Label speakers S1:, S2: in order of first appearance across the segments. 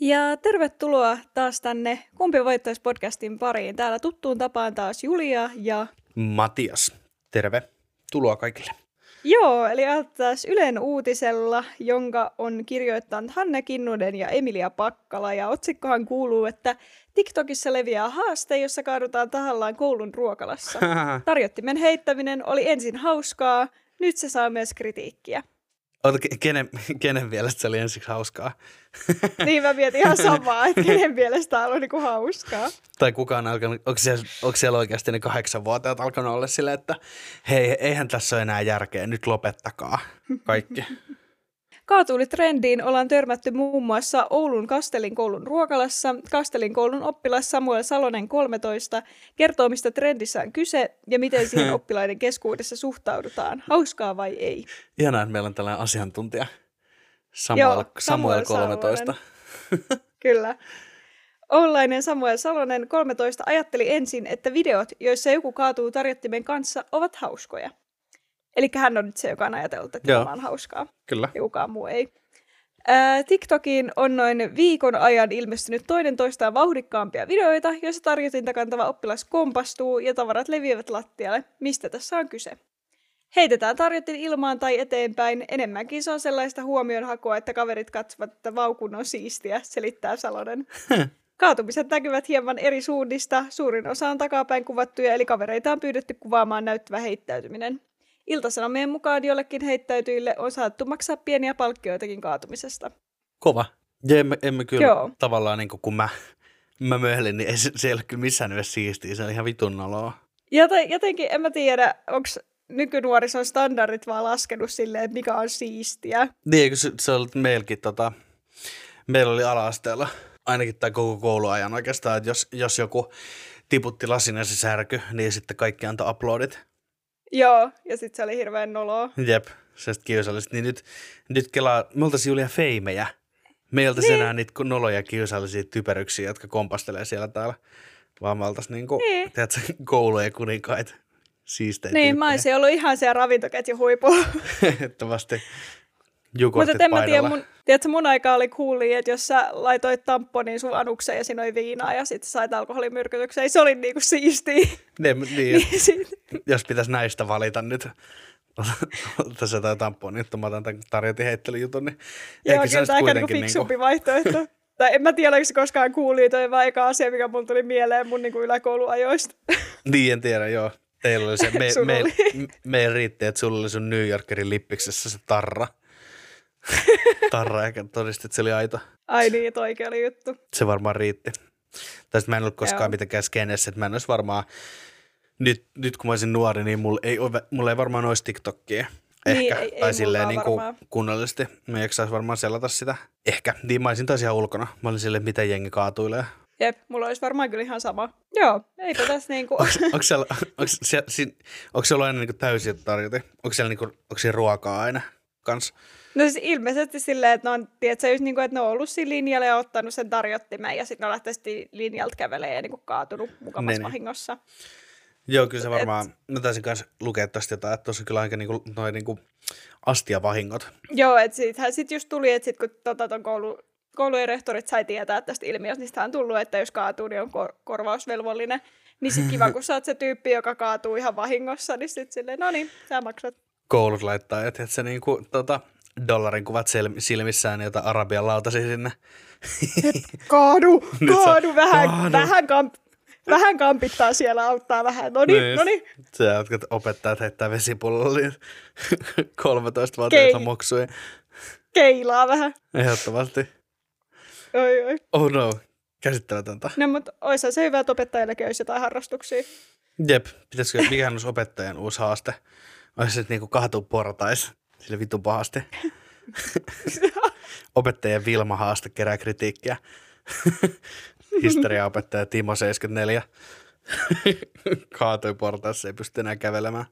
S1: Ja tervetuloa taas tänne Kumpi voittaisi podcastin pariin. Täällä tuttuun tapaan taas Julia ja...
S2: Matias. Terve. Tuloa kaikille.
S1: Joo, eli taas Ylen uutisella, jonka on kirjoittanut Hanne Kinnunen ja Emilia Pakkala. Ja otsikkohan kuuluu, että TikTokissa leviää haaste, jossa kaadutaan tahallaan koulun ruokalassa. Tarjottimen heittäminen oli ensin hauskaa, nyt se saa myös kritiikkiä.
S2: Ota, kenen, kenen mielestä se oli ensiksi hauskaa?
S1: niin mä mietin ihan samaa, että kenen mielestä tämä oli niinku hauskaa.
S2: Tai kukaan alkanut, onko siellä, onko siellä oikeasti ne kahdeksan vuotta alkanut olla silleen, että hei, eihän tässä ole enää järkeä, nyt lopettakaa kaikki.
S1: Kaatuulitrendiin ollaan törmätty muun muassa Oulun Kastelin koulun ruokalassa. Kastelin koulun oppilas Samuel Salonen 13 kertoo, mistä trendissä on kyse ja miten siihen oppilaiden keskuudessa suhtaudutaan. Hauskaa vai ei?
S2: Ihanaa, että meillä on tällainen asiantuntija. Samuel, Joo, Samuel, Samuel 13.
S1: Kyllä. Oulainen Samuel Salonen 13 ajatteli ensin, että videot, joissa joku kaatuu tarjottimen kanssa, ovat hauskoja. Eli hän on nyt se, joka on ajatellut, että tämä on hauskaa.
S2: Kyllä.
S1: Ja kukaan muu ei. Ää, TikTokiin on noin viikon ajan ilmestynyt toinen toistaan vauhdikkaampia videoita, joissa tarjotinta kantava oppilas kompastuu ja tavarat leviävät lattialle. Mistä tässä on kyse? Heitetään tarjotin ilmaan tai eteenpäin. Enemmänkin se on sellaista huomionhakua, että kaverit katsovat, että vaukun on siistiä, selittää Salonen. Kaatumiset näkyvät hieman eri suunnista. Suurin osa on takapäin kuvattuja, eli kavereita on pyydetty kuvaamaan näyttävä heittäytyminen. Iltasanomien mukaan jollekin heittäytyjille on saattu maksaa pieniä palkkioitakin kaatumisesta.
S2: Kova. Ja emme, emme kyllä Joo. tavallaan, niin kun mä, mä möhlin, niin ei, se, ei ole kyllä missään nimessä siistiä. Se on ihan vitun noloa.
S1: Joten, jotenkin en mä tiedä, onko nykynuorison standardit vaan laskenut silleen, että mikä on siistiä.
S2: Niin, kun se, se oli meilläkin, tota, meillä oli ala-asteella ainakin tämä koko kouluajan oikeastaan, että jos, jos joku tiputti lasinen se särky, niin sitten kaikki antoi uploadit.
S1: Joo, ja sitten se oli hirveän noloa.
S2: Jep, se sitten kiusallista. Niin nyt, nyt kelaa, me oltaisiin Julia feimejä. Me oltaisiin niin. enää niitä noloja kiusallisia typeryksiä, jotka kompastelee siellä täällä. Vaan me oltaisiin niinku, niin. tiedätkö, koulujen kuninkaita. Siistejä
S1: Niin, tyyppejä. mä olisin ollut ihan siellä ravintoketju huipulla.
S2: Ehdottomasti
S1: Mutta en mä tiedä, mun, tiedätkö, mun aika oli kuuli, että jos sä laitoit tamponin sun anukseen ja siinä oli viinaa ja sitten sait alkoholimyrkytyksen, se oli niinku siistiä.
S2: Ne, niin, niin sit... jos pitäisi näistä valita nyt, tässä jotain tamponia, että mä otan tämän tarjotin heittelyjutun, niin
S1: Joo, kyllä tämä on fiksumpi niinku... vaihtoehto. tai en mä tiedä, oliko se koskaan kuuli, toi vaan eka asia, mikä mun tuli mieleen mun niinku yläkouluajoista.
S2: niin, en tiedä, joo. Teillä oli se, me, me, me, me riitti, että sulla oli sun New Yorkerin lippiksessä se tarra. tarra, eikä todistit, että se oli aito.
S1: Ai niin, toikin oli juttu.
S2: Se varmaan riitti. Tai mä en ollut koskaan Joo. mitenkään skenessä, että mä en olisi varmaan, nyt, nyt kun mä olisin nuori, niin mulla ei, mulla ei varmaan olisi TikTokia. Ehkä, niin, ei, tai ei silleen niin kuin kunnollisesti. Mä ei varmaan selata sitä. Ehkä, niin mä olisin taas ihan ulkona. Mä olin silleen, mitä jengi kaatuilee.
S1: Jep, mulla olisi varmaan kyllä ihan sama. Joo, eipä tässä niinku...
S2: onko siellä, onko siellä, onko siellä aina niinku täysiä tarjota? Onko siellä, niinku, onko siellä ruokaa aina kanssa?
S1: No siis ilmeisesti silleen, että ne on, tiedätkö, just niin kuin, että ne on ollut siinä linjalla ja ottanut sen tarjottimen ja sitten ne on lähtenyt linjalta kävelemään ja niin kuin kaatunut mukavassa niin. vahingossa.
S2: Joo, kyllä se varmaan, Et... mä taisin kanssa lukea tästä jotain, että tuossa kyllä aika niinku, noin niinku astiavahingot.
S1: Joo, että siitähän sitten just tuli, että sit kun tota, ton koulu, koulujen rehtorit sai tietää tästä ilmiöstä, niin on tullut, että jos kaatuu, niin on kor- korvausvelvollinen. Niin sitten kiva, kun sä oot se tyyppi, joka kaatuu ihan vahingossa, niin sitten silleen, no niin, sä maksat.
S2: Koulut laittaa, että se niinku, tota, dollarin kuvat silmissään, jota Arabian lautasi sinne.
S1: kaadu, kaadu, vähän, kaadu. vähän kamp, Vähän kampittaa siellä, auttaa vähän. No niin,
S2: Niin.
S1: no niin.
S2: Se, jotka opettajat heittää vesipullolla 13 vuotiaita
S1: Kei.
S2: moksuja.
S1: Keilaa vähän.
S2: Ehdottomasti.
S1: Oi, oi.
S2: Oh no, käsittämätöntä.
S1: No, mutta oishan se hyvä, että opettajillakin olisi jotain harrastuksia.
S2: Jep, pitäisikö, mikä olisi opettajan uusi haaste? Olisi se niinku kaatuu portais, sille vitun pahasti. Opettajan Vilma haaste kerää kritiikkiä. Historiaopettaja Timo 74. Kaatui portaissa, ei pysty enää kävelemään.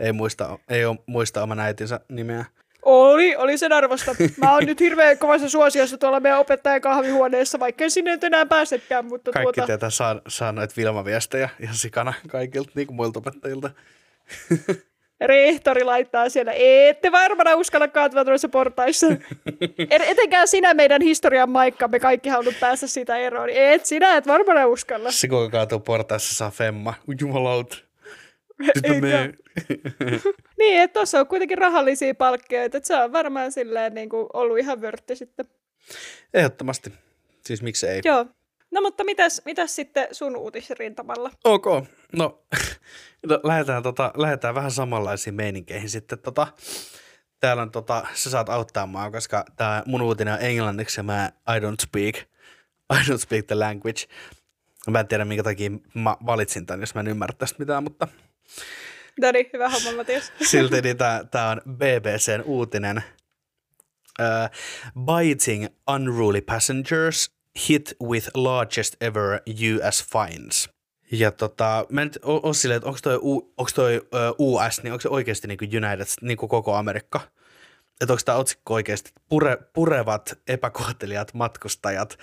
S2: Ei muista, ei ole, muista oman äitinsä nimeä.
S1: Oli, oli sen arvosta. Mä oon nyt hirveän kovassa suosiossa tuolla meidän opettajan kahvihuoneessa, vaikka sinne nyt enää pääsekään, mutta
S2: Kaikki
S1: tuota...
S2: tietää saa, saa noita Vilma-viestejä ihan sikana kaikilta, niin kuin muilta opettajilta.
S1: Rehtori laittaa siellä, ette varmana uskalla kaatua tuossa portaissa. Et- Etenkään sinä meidän historian maikka, me kaikki halunnut päästä siitä eroon. Et sinä et varmana uskalla.
S2: Se kuka kaatuu portaissa saa femma. Jumalaut. Nyt mä
S1: Eikä.
S2: menen.
S1: Niin, että tuossa on kuitenkin rahallisia palkkioita, että se on varmaan silleen niin kuin ollut ihan vörtti sitten.
S2: Ehdottomasti. Siis miksi ei?
S1: Joo. No mutta mitäs, mitäs sitten sun uutisrintamalla?
S2: Ok, no, no lähdetään, tota, lähdetään vähän samanlaisiin meininkeihin sitten. Tota, täällä on, tota, sä saat auttaa mua, koska tämä mun uutinen on englanniksi ja mä I don't speak, I don't speak the language. Mä en tiedä, minkä takia mä valitsin tämän, jos mä en ymmärrä tästä mitään, mutta
S1: No niin, hyvä homma Matias.
S2: silti niin tää, tää on BBCn uutinen. Uh, biting unruly passengers hit with largest ever US fines. Ja tota, mä en oo silleen, että onko toi, U, onks toi uh, US, niin onko se oikeasti niin United, niin kuin koko Amerikka? Että onko tämä otsikko oikeasti, pure, purevat epäkohtelijat matkustajat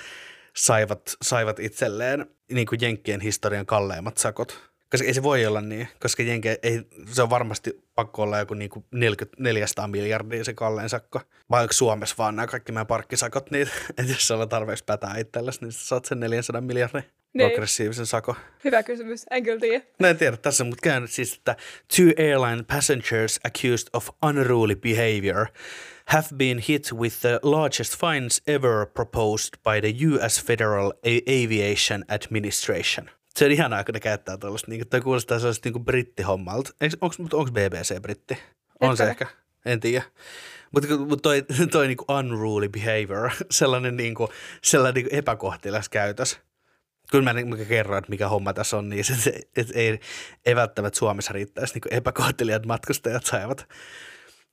S2: saivat, saivat itselleen niin kuin Jenkkien historian kalleimmat sakot. Koska ei se voi olla niin, koska Jenke, ei, se on varmasti pakko olla joku niin kuin 40, 400 miljardia se kallein sakko. Vai onko Suomessa vaan nämä kaikki meidän parkkisakot niitä, että jos sulla tarpeeksi pätää itsellesi, niin saat sen 400 miljardin
S1: Niin.
S2: progressiivisen sako.
S1: Hyvä kysymys, en kyllä tiedä.
S2: No en tiedä tässä, mutta käynyt siis, että two airline passengers accused of unruly behavior have been hit with the largest fines ever proposed by the US Federal Aviation Administration. Se on ihanaa, kun ne käyttää tuollaista, niin toi kuulostaa sellaista niin brittihommalta. Onko, BBC britti? On se ehkä, en tiedä. Mutta mut toi, toi niinku unruly behavior, sellainen, niinku, sellainen niinku epäkohtelias käytös. Kyllä mä, mä kerron, että mikä homma tässä on, niin se, se et ei, ei välttämättä Suomessa riittäisi niin epäkohtelijat matkustajat saivat.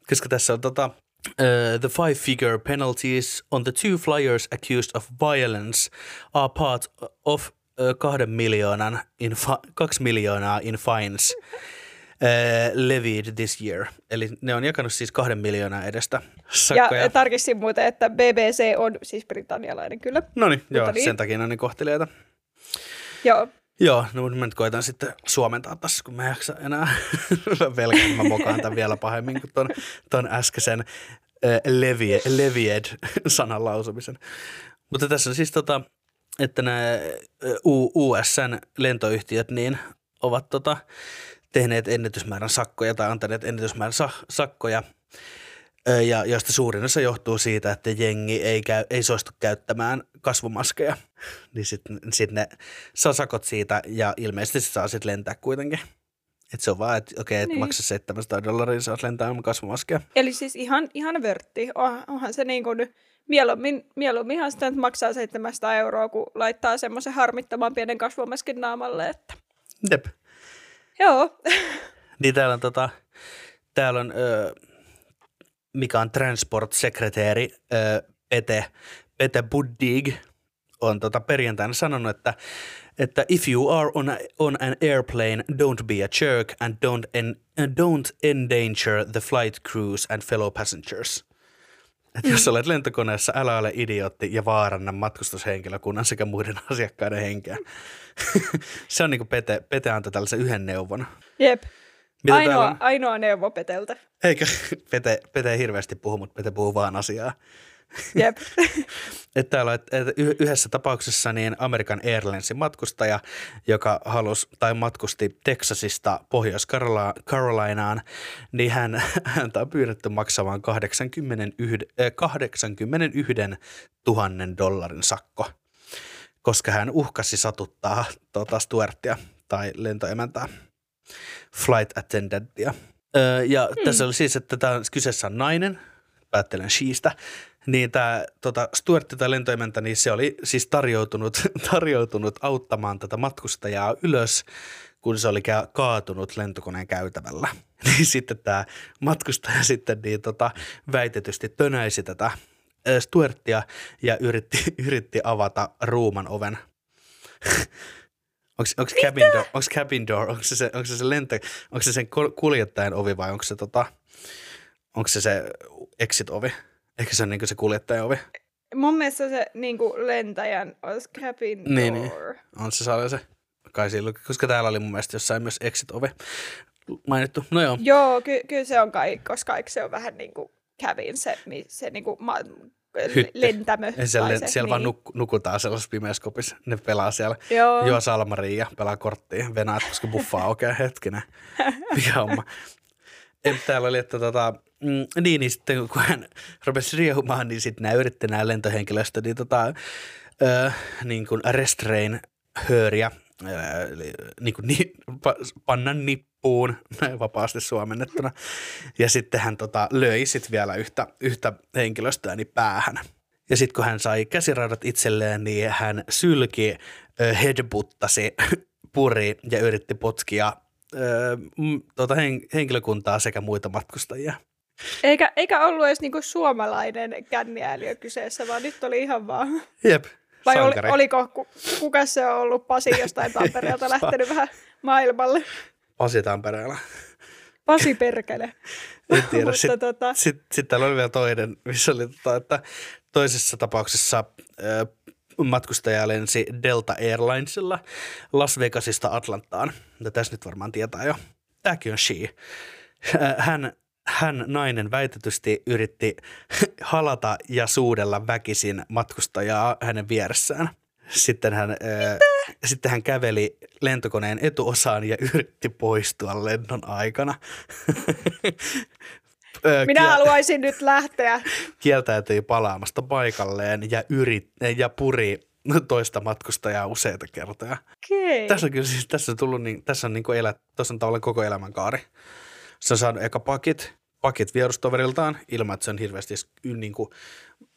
S2: Koska tässä on tota, uh, the five-figure penalties on the two flyers accused of violence are part of kahden miljoonan in fi- kaksi miljoonaa in fines uh, levied this year. Eli ne on jakanut siis kahden miljoonaa edestä sakkoja.
S1: Ja tarkistin muuten, että BBC on siis britannialainen kyllä.
S2: no niin, joo,
S1: niin.
S2: sen takia ne on niin kohtelijoita.
S1: Joo,
S2: Joo, no mutta mä nyt koitan sitten suomentaa tässä, kun mä en jaksa enää velkaa, mä mokaan tämän vielä pahemmin kuin ton, ton äskeisen äh, levie, levied sanan lausumisen. Mutta tässä on siis tota, että nämä USN lentoyhtiöt niin ovat tota, tehneet ennätysmäärän sakkoja tai antaneet ennätysmäärän sa- sakkoja, ja joista suurin osa johtuu siitä, että jengi ei, käy, ei suostu käyttämään kasvomaskeja. Niin sitten sit ne saa sakot siitä ja ilmeisesti se saa sitten lentää kuitenkin. Et se on vaan, että okei, että
S1: Niin.
S2: maksa 700 dollaria, saat lentää ilman kasvomaskeja.
S1: eli siis ihan, ihan vörtti. On- Onhan se niin kuin, mieluummin, mieluumminhan sitä nyt maksaa 700 euroa, kun laittaa semmoisen harmittavan pienen kasvomaskin naamalle. Että.
S2: Jep.
S1: Joo,
S2: Niin täällä on, tota, täällä on ö, mikä on transport-sekreteeri ö, Pete, Pete Buddig on tota perjantaina sanonut, että, että if you are on, a, on an airplane, don't be a jerk and don't, en, and don't endanger the flight crews and fellow passengers. Että jos olet lentokoneessa, älä ole idiootti ja vaaranna matkustushenkilökunnan sekä muiden asiakkaiden henkeä. Se on niin kuin Pete, Pete antoi tällaisen yhden neuvon.
S1: jep.
S2: Mitä
S1: Ainoa, ainoa neuvo Peteltä.
S2: Eikö? Pete, Pete ei hirveästi puhu, mutta Pete puhuu vaan asiaa.
S1: Jep.
S2: Että täällä on, y- yhdessä tapauksessa niin American Airlinesin matkustaja, joka halusi tai matkusti Texasista Pohjois-Carolinaan, niin hän, häntä on pyydetty maksamaan 81, äh, 81 000 dollarin sakko. koska hän uhkasi satuttaa tota Stuartia tai lentoemäntää, flight attendantia. Öö, ja hmm. tässä oli siis, että tämä kyseessä on nainen, päättelen sheistä, niin tämä tota Stuart tai lentoemäntä, niin se oli siis tarjoutunut, tarjoutunut auttamaan tätä matkustajaa ylös, kun se oli kaatunut lentokoneen käytävällä. Niin sitten tämä matkustaja sitten niin tota, väitetysti tönäisi tätä Stuartia ja yritti, yritti avata ruuman oven. Onko cabin door, onks cabin door, onko se se, onko se, se lento, onko se sen kuljettajan ovi vai onko se, tota, onko se se exit-ovi? Ehkä se on niin se kuljettajan ovi.
S1: Mun mielestä se niin kuin lentäjän olisi cabin door. Niin, niin.
S2: On se se. Kai silloin, koska täällä oli mun mielestä jossain myös exit-ovi mainittu. No joo.
S1: Joo, ky- kyllä se on kai, koska se on vähän niin kuin cabin se, se niin kuin ma- Hytte. lentämö.
S2: Ja siellä,
S1: se,
S2: siellä niin. vaan nuk, nukutaan sellaisessa pimeässä kopissa. Ne pelaa siellä.
S1: Joo.
S2: Juo salmariin ja pelaa korttia. Venäät, koska buffaa oikein hetkinen. Mikä homma. Täällä oli, että tota, mm, niin, niin sitten kun hän rupesi riehumaan, niin sitten nämä yritti nämä lentohenkilöstö, niin, tota, ö, niin kuin restrain hööriä, eli niin kuin ni, pa, panna nippuun, vapaasti suomennettuna. Ja sitten hän tota, löi sit vielä yhtä, yhtä henkilöstöä niin päähän. Ja sitten kun hän sai käsiraudat itselleen, niin hän sylki, headbuttasi, puri ja yritti potkia tuota hen, henkilökuntaa sekä muita matkustajia.
S1: Eikä, eikä ollut edes niinku suomalainen känniääliö kyseessä, vaan nyt oli ihan vaan...
S2: Jep,
S1: Vai oli, oliko, kuka se on ollut Pasi jostain Tampereelta lähtenyt vähän maailmalle?
S2: Pasi Tampereella.
S1: Pasi perkele.
S2: en tiedä. Sitten tota... sit, sit täällä oli vielä toinen, missä oli, tota, että toisessa tapauksessa äh, matkustaja lensi Delta Airlinesilla Las Vegasista Atlantaan. Ja tässä nyt varmaan tietää jo. Tämäkin on she. Hän, hän nainen väitetysti yritti halata ja suudella väkisin matkustajaa hänen vieressään. Sitten hän, ää, sitten hän käveli lentokoneen etuosaan ja yritti poistua lennon aikana.
S1: Minä kiel... haluaisin nyt lähteä.
S2: Kieltäytyi palaamasta paikalleen ja, yrit, ja puri toista matkustajaa useita kertoja.
S1: Okay.
S2: Tässä on kyllä siis, tässä on tullut niin, tässä on niin kuin elä, tässä on tavallaan koko elämänkaari. Se on saanut eka pakit, pakit vierustoveriltaan ilman, että se on hirveästi niin kuin,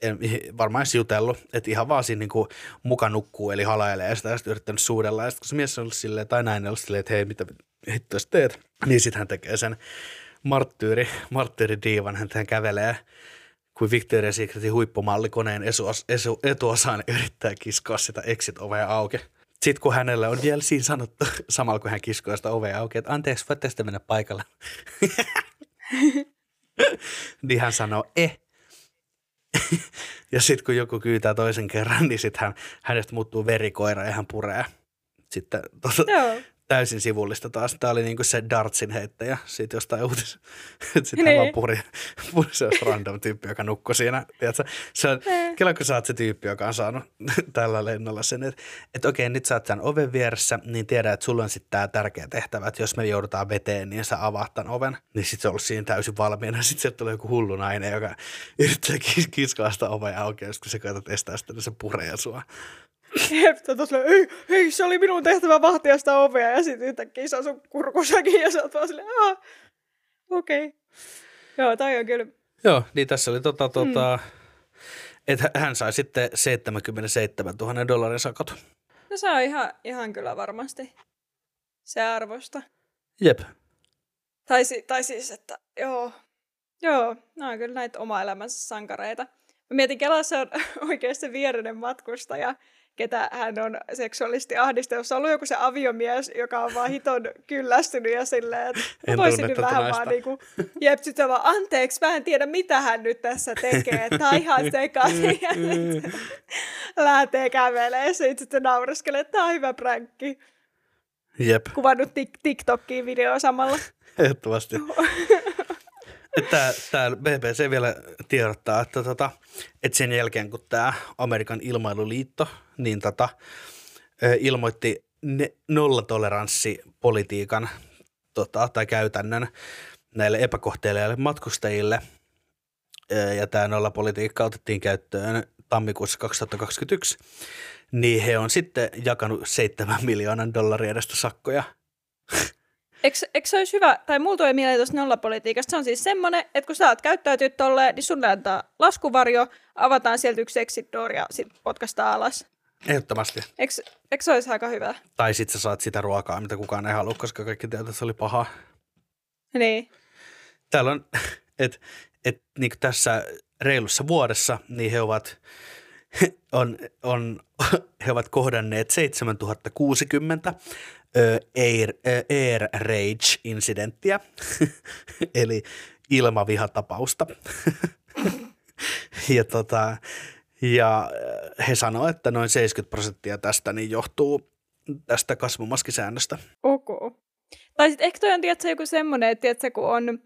S2: en, varmaan edes jutellut, että ihan vaan siinä niin kuin, muka nukkuu, eli halailee ja sitä, sitten yrittänyt suudella. Ja sitten kun se mies on ollut silleen, tai näin, on silleen, että hei, mitä hittoa teet, niin sitten hän tekee sen marttyyri, marttyyri diivan, hän kävelee kuin Victoria's Secretin huippumallikoneen esuos, esu, etuosaan yrittää kiskoa sitä exit-ovea auki. Sitten kun hänelle on vielä siinä sanottu, samalla kun hän kiskoo sitä ovea auki, että anteeksi, voitte sitten mennä paikalle. niin hän sanoo, eh. ja sitten kun joku kyytää toisen kerran, niin sitten hän, hänestä muuttuu verikoira ja hän puree. Sitten tuossa, täysin sivullista taas. Tämä oli niinku se dartsin heittäjä siitä jostain uutis. Sitten hän vaan niin. puri, puri se random tyyppi, joka nukkui siinä. Tiedätkö? Se on, niin. kyllä kun sä oot se tyyppi, joka on saanut tällä lennolla sen, että et okei, nyt sä oot sen oven vieressä, niin tiedät, että sulla on sitten tämä tärkeä tehtävä, että jos me joudutaan veteen, niin sä avaat tämän oven. Niin sitten se on ollut siinä täysin valmiina. Sitten sieltä tulee joku hullu nainen, joka yrittää kiskoa sitä ovea auki, kun sä koetat estää sitä, niin se puree sua.
S1: Tosiaan, ei, hei, se oli minun tehtävä vahtia sitä ovea ja sitten yhtäkkiä se on sun kurkusakin ja sä oot vaan silleen, okei. Okay. Joo, tai on kyllä.
S2: Joo, niin tässä oli tota, tota, mm. että hän sai sitten 77 000 dollarin sakot.
S1: No se on ihan, ihan kyllä varmasti se arvosta.
S2: Jep.
S1: Tai, tai siis, että joo, joo, nämä on kyllä näitä oma elämänsä sankareita. Mä mietin, Kela se on oikeasti vierinen matkustaja, ketä hän on seksuaalisesti ahdistanut. Jos on ollut joku se aviomies, joka on vaan hiton kyllästynyt ja silleen, että en voisin nyt vähän naista. vaan niinku, jep, sitten vaan, anteeksi, mä en tiedä mitä hän nyt tässä tekee, että on ihan sekaisin. ja lähtee kävelee ja sitten sit naureskelee, että tämä on hyvä pränkki.
S2: Jep.
S1: Kuvannut tik- TikTokiin video samalla.
S2: Ehdottomasti. Tämä, tämä BBC vielä tiedottaa, että, tota, että sen jälkeen kun tämä Amerikan ilmailuliitto niin tota, ilmoitti ne, nollatoleranssipolitiikan tota, tai käytännön näille epäkohtelijoille matkustajille, ja tämä nollapolitiikka otettiin käyttöön tammikuussa 2021, niin he on sitten jakanut 7 miljoonan dollaria edestä sakkoja.
S1: Eikö, eikö se olisi hyvä, tai mulla tulee mieleen tuosta nollapolitiikasta, se on siis semmoinen, että kun sä oot käyttäytynyt tolleen, niin sun antaa laskuvarjo, avataan sieltä yksi exit door ja sit potkastaa alas.
S2: Ehdottomasti.
S1: Eikö, eikö se olisi aika hyvä?
S2: Tai sitten sä saat sitä ruokaa, mitä kukaan ei halua, koska kaikki tietää, että se oli paha.
S1: Niin.
S2: Täällä on, että et, niin tässä reilussa vuodessa, niin he ovat, on, on, he ovat kohdanneet 7060 ö, air, air rage-incidenttiä, eli ilmavihatapausta. ja, tota, ja he sanoivat, että noin 70 prosenttia tästä niin johtuu tästä kasvumaskisäännöstä.
S1: Ok. Tai sitten ehkä toi on tiedätkö, joku semmoinen, että tiedätkö, kun on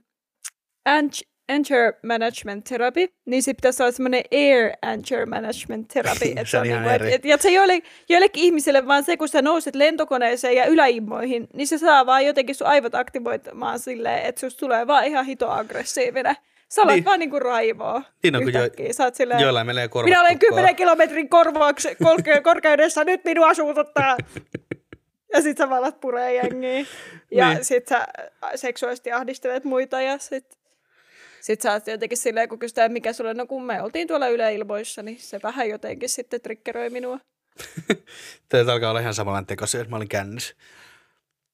S1: Anger Management Therapy, niin se pitäisi olla semmoinen Air Anger Management Therapy. että
S2: Se on ihan
S1: niinku,
S2: eri.
S1: Et, et se joille, joillekin ihmisille vaan se, kun sä nouset lentokoneeseen ja yläimmoihin, niin se saa vaan jotenkin sun aivot aktivoitumaan silleen, että susta tulee vaan ihan hito aggressiivinen. Sä alat
S2: Niin.
S1: vaan niinku raivoa
S2: Niin on, kun jo-
S1: yhtäkkiä. Sä oot silleen,
S2: Joillain menee korvat
S1: minä olen. 10 kilometrin korvaukse, kolke, korkeudessa, nyt minua suututtaa. Ja sit sä valat puree jengiä. Ja
S2: Niin.
S1: sit sä seksuaalisesti ahdistelet muita ja sit, sit sä oot jotenkin silleen, kun kysytään mikä sulle, no kun me oltiin tuolla yleilmoissa, niin se vähän jotenkin sitten triggeröi minua.
S2: Tämä alkaa olla ihan samanlainen tekosyy, että mä olin kännissä.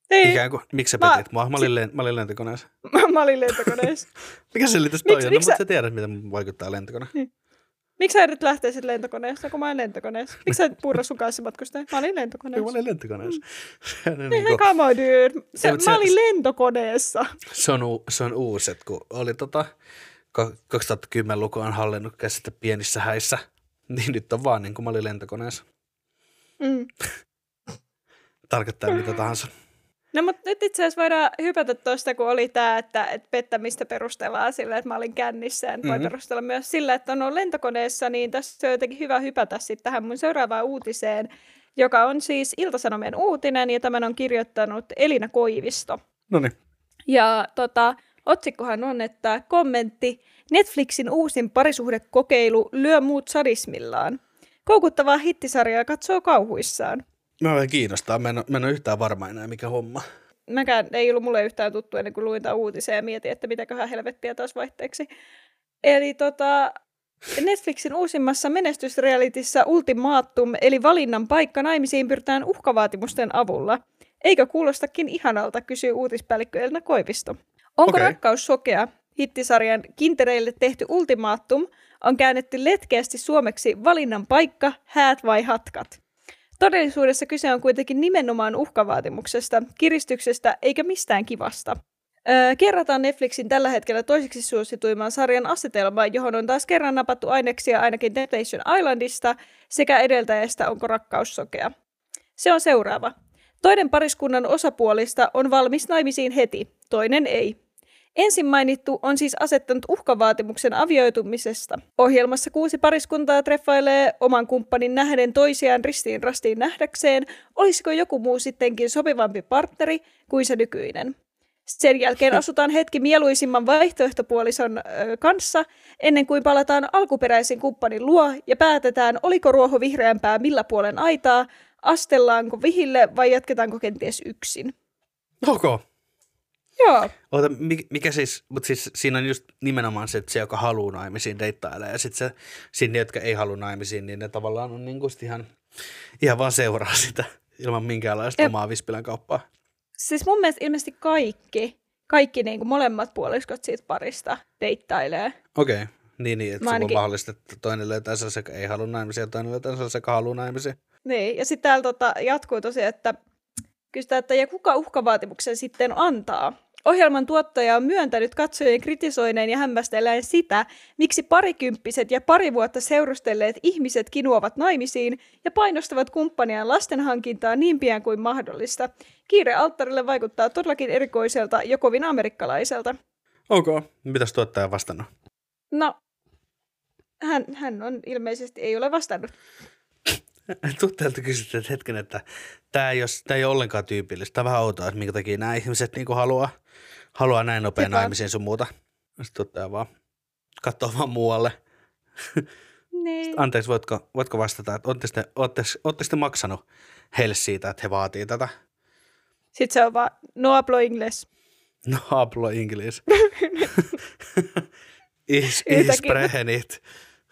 S1: Ei,
S2: Ikään kuin, miksi sä
S1: Mä-
S2: petit mua? Mä olin, len, mä olin lentokoneessa.
S1: mä, mä olin lentokoneessa.
S2: Mikä selitys toi
S1: Miksi-
S2: on? No, mutta
S1: sä-
S2: sä tiedät, miten vaikuttaa lentokone.
S1: Miksi sä yrität lähteä sitten lentokoneesta, kun mä olen lentokoneessa? Miksi sä et purra sun kanssa matkustaa? Mä olin
S2: Ei, mä
S1: lentokoneessa.
S2: olin lentokoneessa.
S1: Ei,
S2: niin
S1: hei,
S2: kuin,
S1: come on, dude. Se,
S2: Ei,
S1: mä
S2: se-
S1: olin lentokoneessa.
S2: se, on, u- se on uusi, että kun oli tota, ka- 2010-luku on hallinnut käsite pienissä häissä, niin nyt on vaan niin kuin mä olin lentokoneessa.
S1: Mm.
S2: Tarkoittaa mitä tahansa.
S1: No mutta nyt itse asiassa voidaan hypätä tuosta, kun oli tämä, että, että pettämistä perustellaan sillä, että mä olin kännissä. Mm-hmm. voi perustella myös sillä, että on ollut lentokoneessa, niin tässä on jotenkin hyvä hypätä sitten tähän mun seuraavaan uutiseen, joka on siis Iltasanomien uutinen, ja tämän on kirjoittanut Elina Koivisto.
S2: No niin.
S1: Ja tota, otsikkohan on, että kommentti, Netflixin uusin parisuhdekokeilu lyö muut sadismillaan. Koukuttavaa hittisarjaa katsoo kauhuissaan.
S2: Mä vähän kiinnostaa. Mä en, ole, mä en ole yhtään varma enää, mikä homma.
S1: mäkään ei ollut mulle yhtään tuttu ennen kuin luin tämän uutisen ja mietin, että mitäköhän helvettiä taas vaihteeksi. Eli tota, Netflixin uusimmassa menestysrealitissa Ultimatum, eli valinnan paikka naimisiin pyritään uhkavaatimusten avulla. Eikö kuulostakin ihanalta, kysyy uutispäällikkö Elina Koivisto. Onko okay. rakkaus sokea? Hittisarjan kintereille tehty Ultimatum on käännetty letkeästi suomeksi valinnan paikka, häät vai hatkat. Todellisuudessa kyse on kuitenkin nimenomaan uhkavaatimuksesta, kiristyksestä eikä mistään kivasta. Öö, kerrataan Netflixin tällä hetkellä toiseksi suosituimman sarjan asetelma, johon on taas kerran napattu aineksia ainakin Temptation Islandista sekä edeltäjästä Onko rakkaus sokea. Se on seuraava. Toinen pariskunnan osapuolista on valmis naimisiin heti, toinen ei. Ensin mainittu on siis asettanut uhkavaatimuksen avioitumisesta. Ohjelmassa kuusi pariskuntaa treffailee oman kumppanin nähden toisiaan ristiin rastiin nähdäkseen, olisiko joku muu sittenkin sopivampi partneri kuin se nykyinen. Sen jälkeen asutaan hetki mieluisimman vaihtoehtopuolison kanssa, ennen kuin palataan alkuperäisen kumppanin luo ja päätetään, oliko ruoho vihreämpää millä puolen aitaa, astellaanko vihille vai jatketaanko kenties yksin.
S2: Ok.
S1: Joo,
S2: Ota, mi- mikä siis, mutta siis siinä on just nimenomaan se, että se, joka haluaa naimisiin, deittailee. Ja sitten se, sinne, jotka ei halua naimisiin, niin ne tavallaan on niinku ihan, ihan vaan seuraa sitä ilman minkäänlaista
S1: Jep.
S2: omaa vispilän kauppaa.
S1: siis mun mielestä ilmeisesti kaikki, kaikki niin kuin molemmat puoliskot siitä parista deittailee.
S2: Okei. Okay. Niin, niin, että
S1: Mä
S2: sulla on
S1: ainakin-
S2: mahdollista, että toinen löytää sellaisen, joka ei halua naimisiin, ja toinen löytää sellaisen, joka haluaa naimisiin.
S1: Niin, ja sitten täällä tota, jatkuu tosiaan, että kysytään, että ja kuka uhkavaatimuksen sitten antaa? Ohjelman tuottaja on myöntänyt katsojien kritisoineen ja hämmästellään sitä, miksi parikymppiset ja pari vuotta seurustelleet ihmiset kinuavat naimisiin ja painostavat kumppaniaan lastenhankintaa niin pian kuin mahdollista. Kiire alttarille vaikuttaa todellakin erikoiselta ja kovin amerikkalaiselta.
S2: Ok. Mitäs tuottaja vastannut?
S1: No, hän, hän on ilmeisesti ei ole vastannut.
S2: Tuottajalta kysyttiin, että hetken, että tämä ei, ole, tää ei ole ollenkaan tyypillistä. Tämä on vähän outoa, että minkä takia nämä ihmiset niinku haluaa, haluaa näin nopea
S1: Sepä.
S2: naimisiin sun muuta. Sitten tuottaja vaan katsoo vaan muualle.
S1: Niin.
S2: Anteeksi, voitko, voitko vastata, että ootte te maksanut heille siitä, että he vaatii tätä?
S1: Sitten se on vaan, no hablo inglés.
S2: No hablo inglés. is, is prehenit.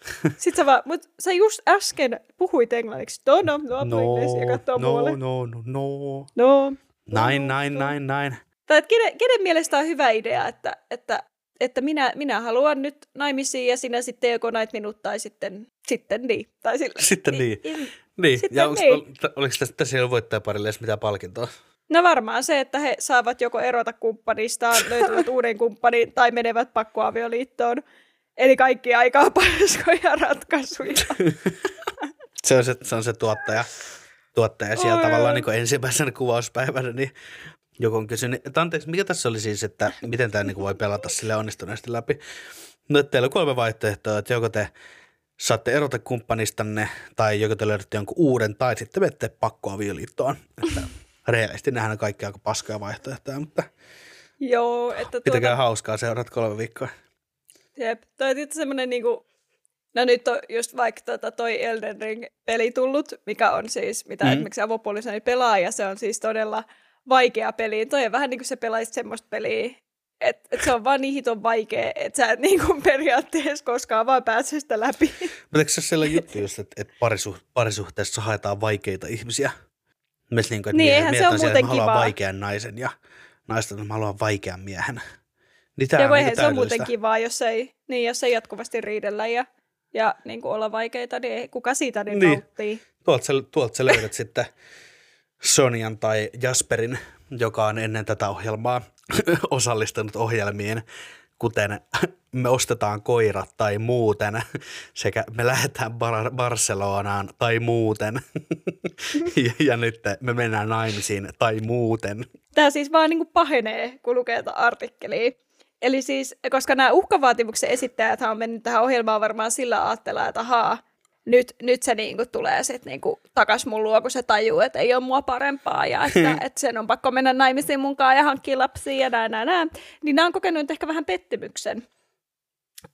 S1: Sitten sä vaan, mutta sä just äsken puhuit englanniksi. No, no, no,
S2: no,
S1: inglés, ja katsoo
S2: no,
S1: muualle.
S2: no, no, no.
S1: No.
S2: Näin, näin, näin, näin.
S1: Tai että kenen, kenen mielestä on hyvä idea, että, että, että minä, minä haluan nyt naimisiin ja sinä sitten joko näit minut tai sitten, sitten niin. Tai sillä,
S2: Sitten niin.
S1: niin.
S2: Niin,
S1: Sitten
S2: ja onks,
S1: niin.
S2: ol, oliko tässä voittajaparille edes mitään palkintoa?
S1: No varmaan se, että he saavat joko erota kumppanistaan, löytävät uuden kumppanin tai menevät pakkoavioliittoon. Eli kaikki aikaa paskoja ratkaisuja.
S2: Se on se, se, on se tuottaja, tuottaja siellä
S1: Oi.
S2: tavallaan niin ensimmäisenä kuvauspäivänä, niin joku on kysynyt, että anteeksi, mikä tässä oli siis, että miten tämä niin voi pelata sille onnistuneesti läpi. No, että teillä on kolme vaihtoehtoa, että joko te saatte erota kumppanistanne, tai joko te löydätte jonkun uuden, tai sitten menette pakkoavioliittoon. Että reellisesti nähdään kaikki aika paskoja vaihtoehtoja, mutta
S1: Joo, että
S2: pitäkää
S1: tuota,
S2: hauskaa seuraat kolme viikkoa.
S1: Jep, toi on semmoinen niinku, no nyt on just vaikka tota toi Elden Ring-peli tullut, mikä on siis, mitä
S2: Mm.
S1: esimerkiksi avopuolisoni pelaa, ja se on siis todella vaikea peli. Toi on vähän niin kuin se pelaisit semmoista peliä, että et se on vaan niin hiton vaikea, että sä et niinku periaatteessa koskaan vaan pääse sitä läpi.
S2: Mutta eikö se ole sellainen juttu just, että, että parisuh, parisuhteessa haetaan vaikeita ihmisiä? Myös niin kuin, että
S1: Niin,
S2: miehet- miehet
S1: ole
S2: siellä, että
S1: muuten
S2: mä haluan vaikean naisen ja naiset, että mä haluan vaikean miehen. Niin
S1: Ja
S2: on
S1: kun
S2: niin
S1: se on muuten kivaa, jos ei, niin, jos ei jatkuvasti riidellä ja, ja niin kuin olla vaikeita, niin ei- kuka siitä niin,
S2: Niin.
S1: nauttii.
S2: Tuolta sä, tuolta sä löydät sitten Sonian tai Jasperin, joka on ennen tätä ohjelmaa osallistunut ohjelmiin, kuten me ostetaan koirat tai muuten, sekä me lähdetään Bar- Barcelonaan tai muuten, ja, ja nyt me mennään naimisiin tai muuten.
S1: Tämä siis vaan niin kuin pahenee, kun lukee tätä artikkelia. Eli siis, koska nämä uhkavaatimuksen esittäjät on mennyt tähän ohjelmaan varmaan sillä aatteella, että ahaa, nyt, nyt se niinku tulee sit niinku takas mun luo, kun se tajuu, että ei ole mua parempaa ja että, että sen on pakko mennä naimisiin munkaan ja hankkia lapsia ja näin, näin, näin. Niin nämä on kokenut ehkä vähän pettymyksen.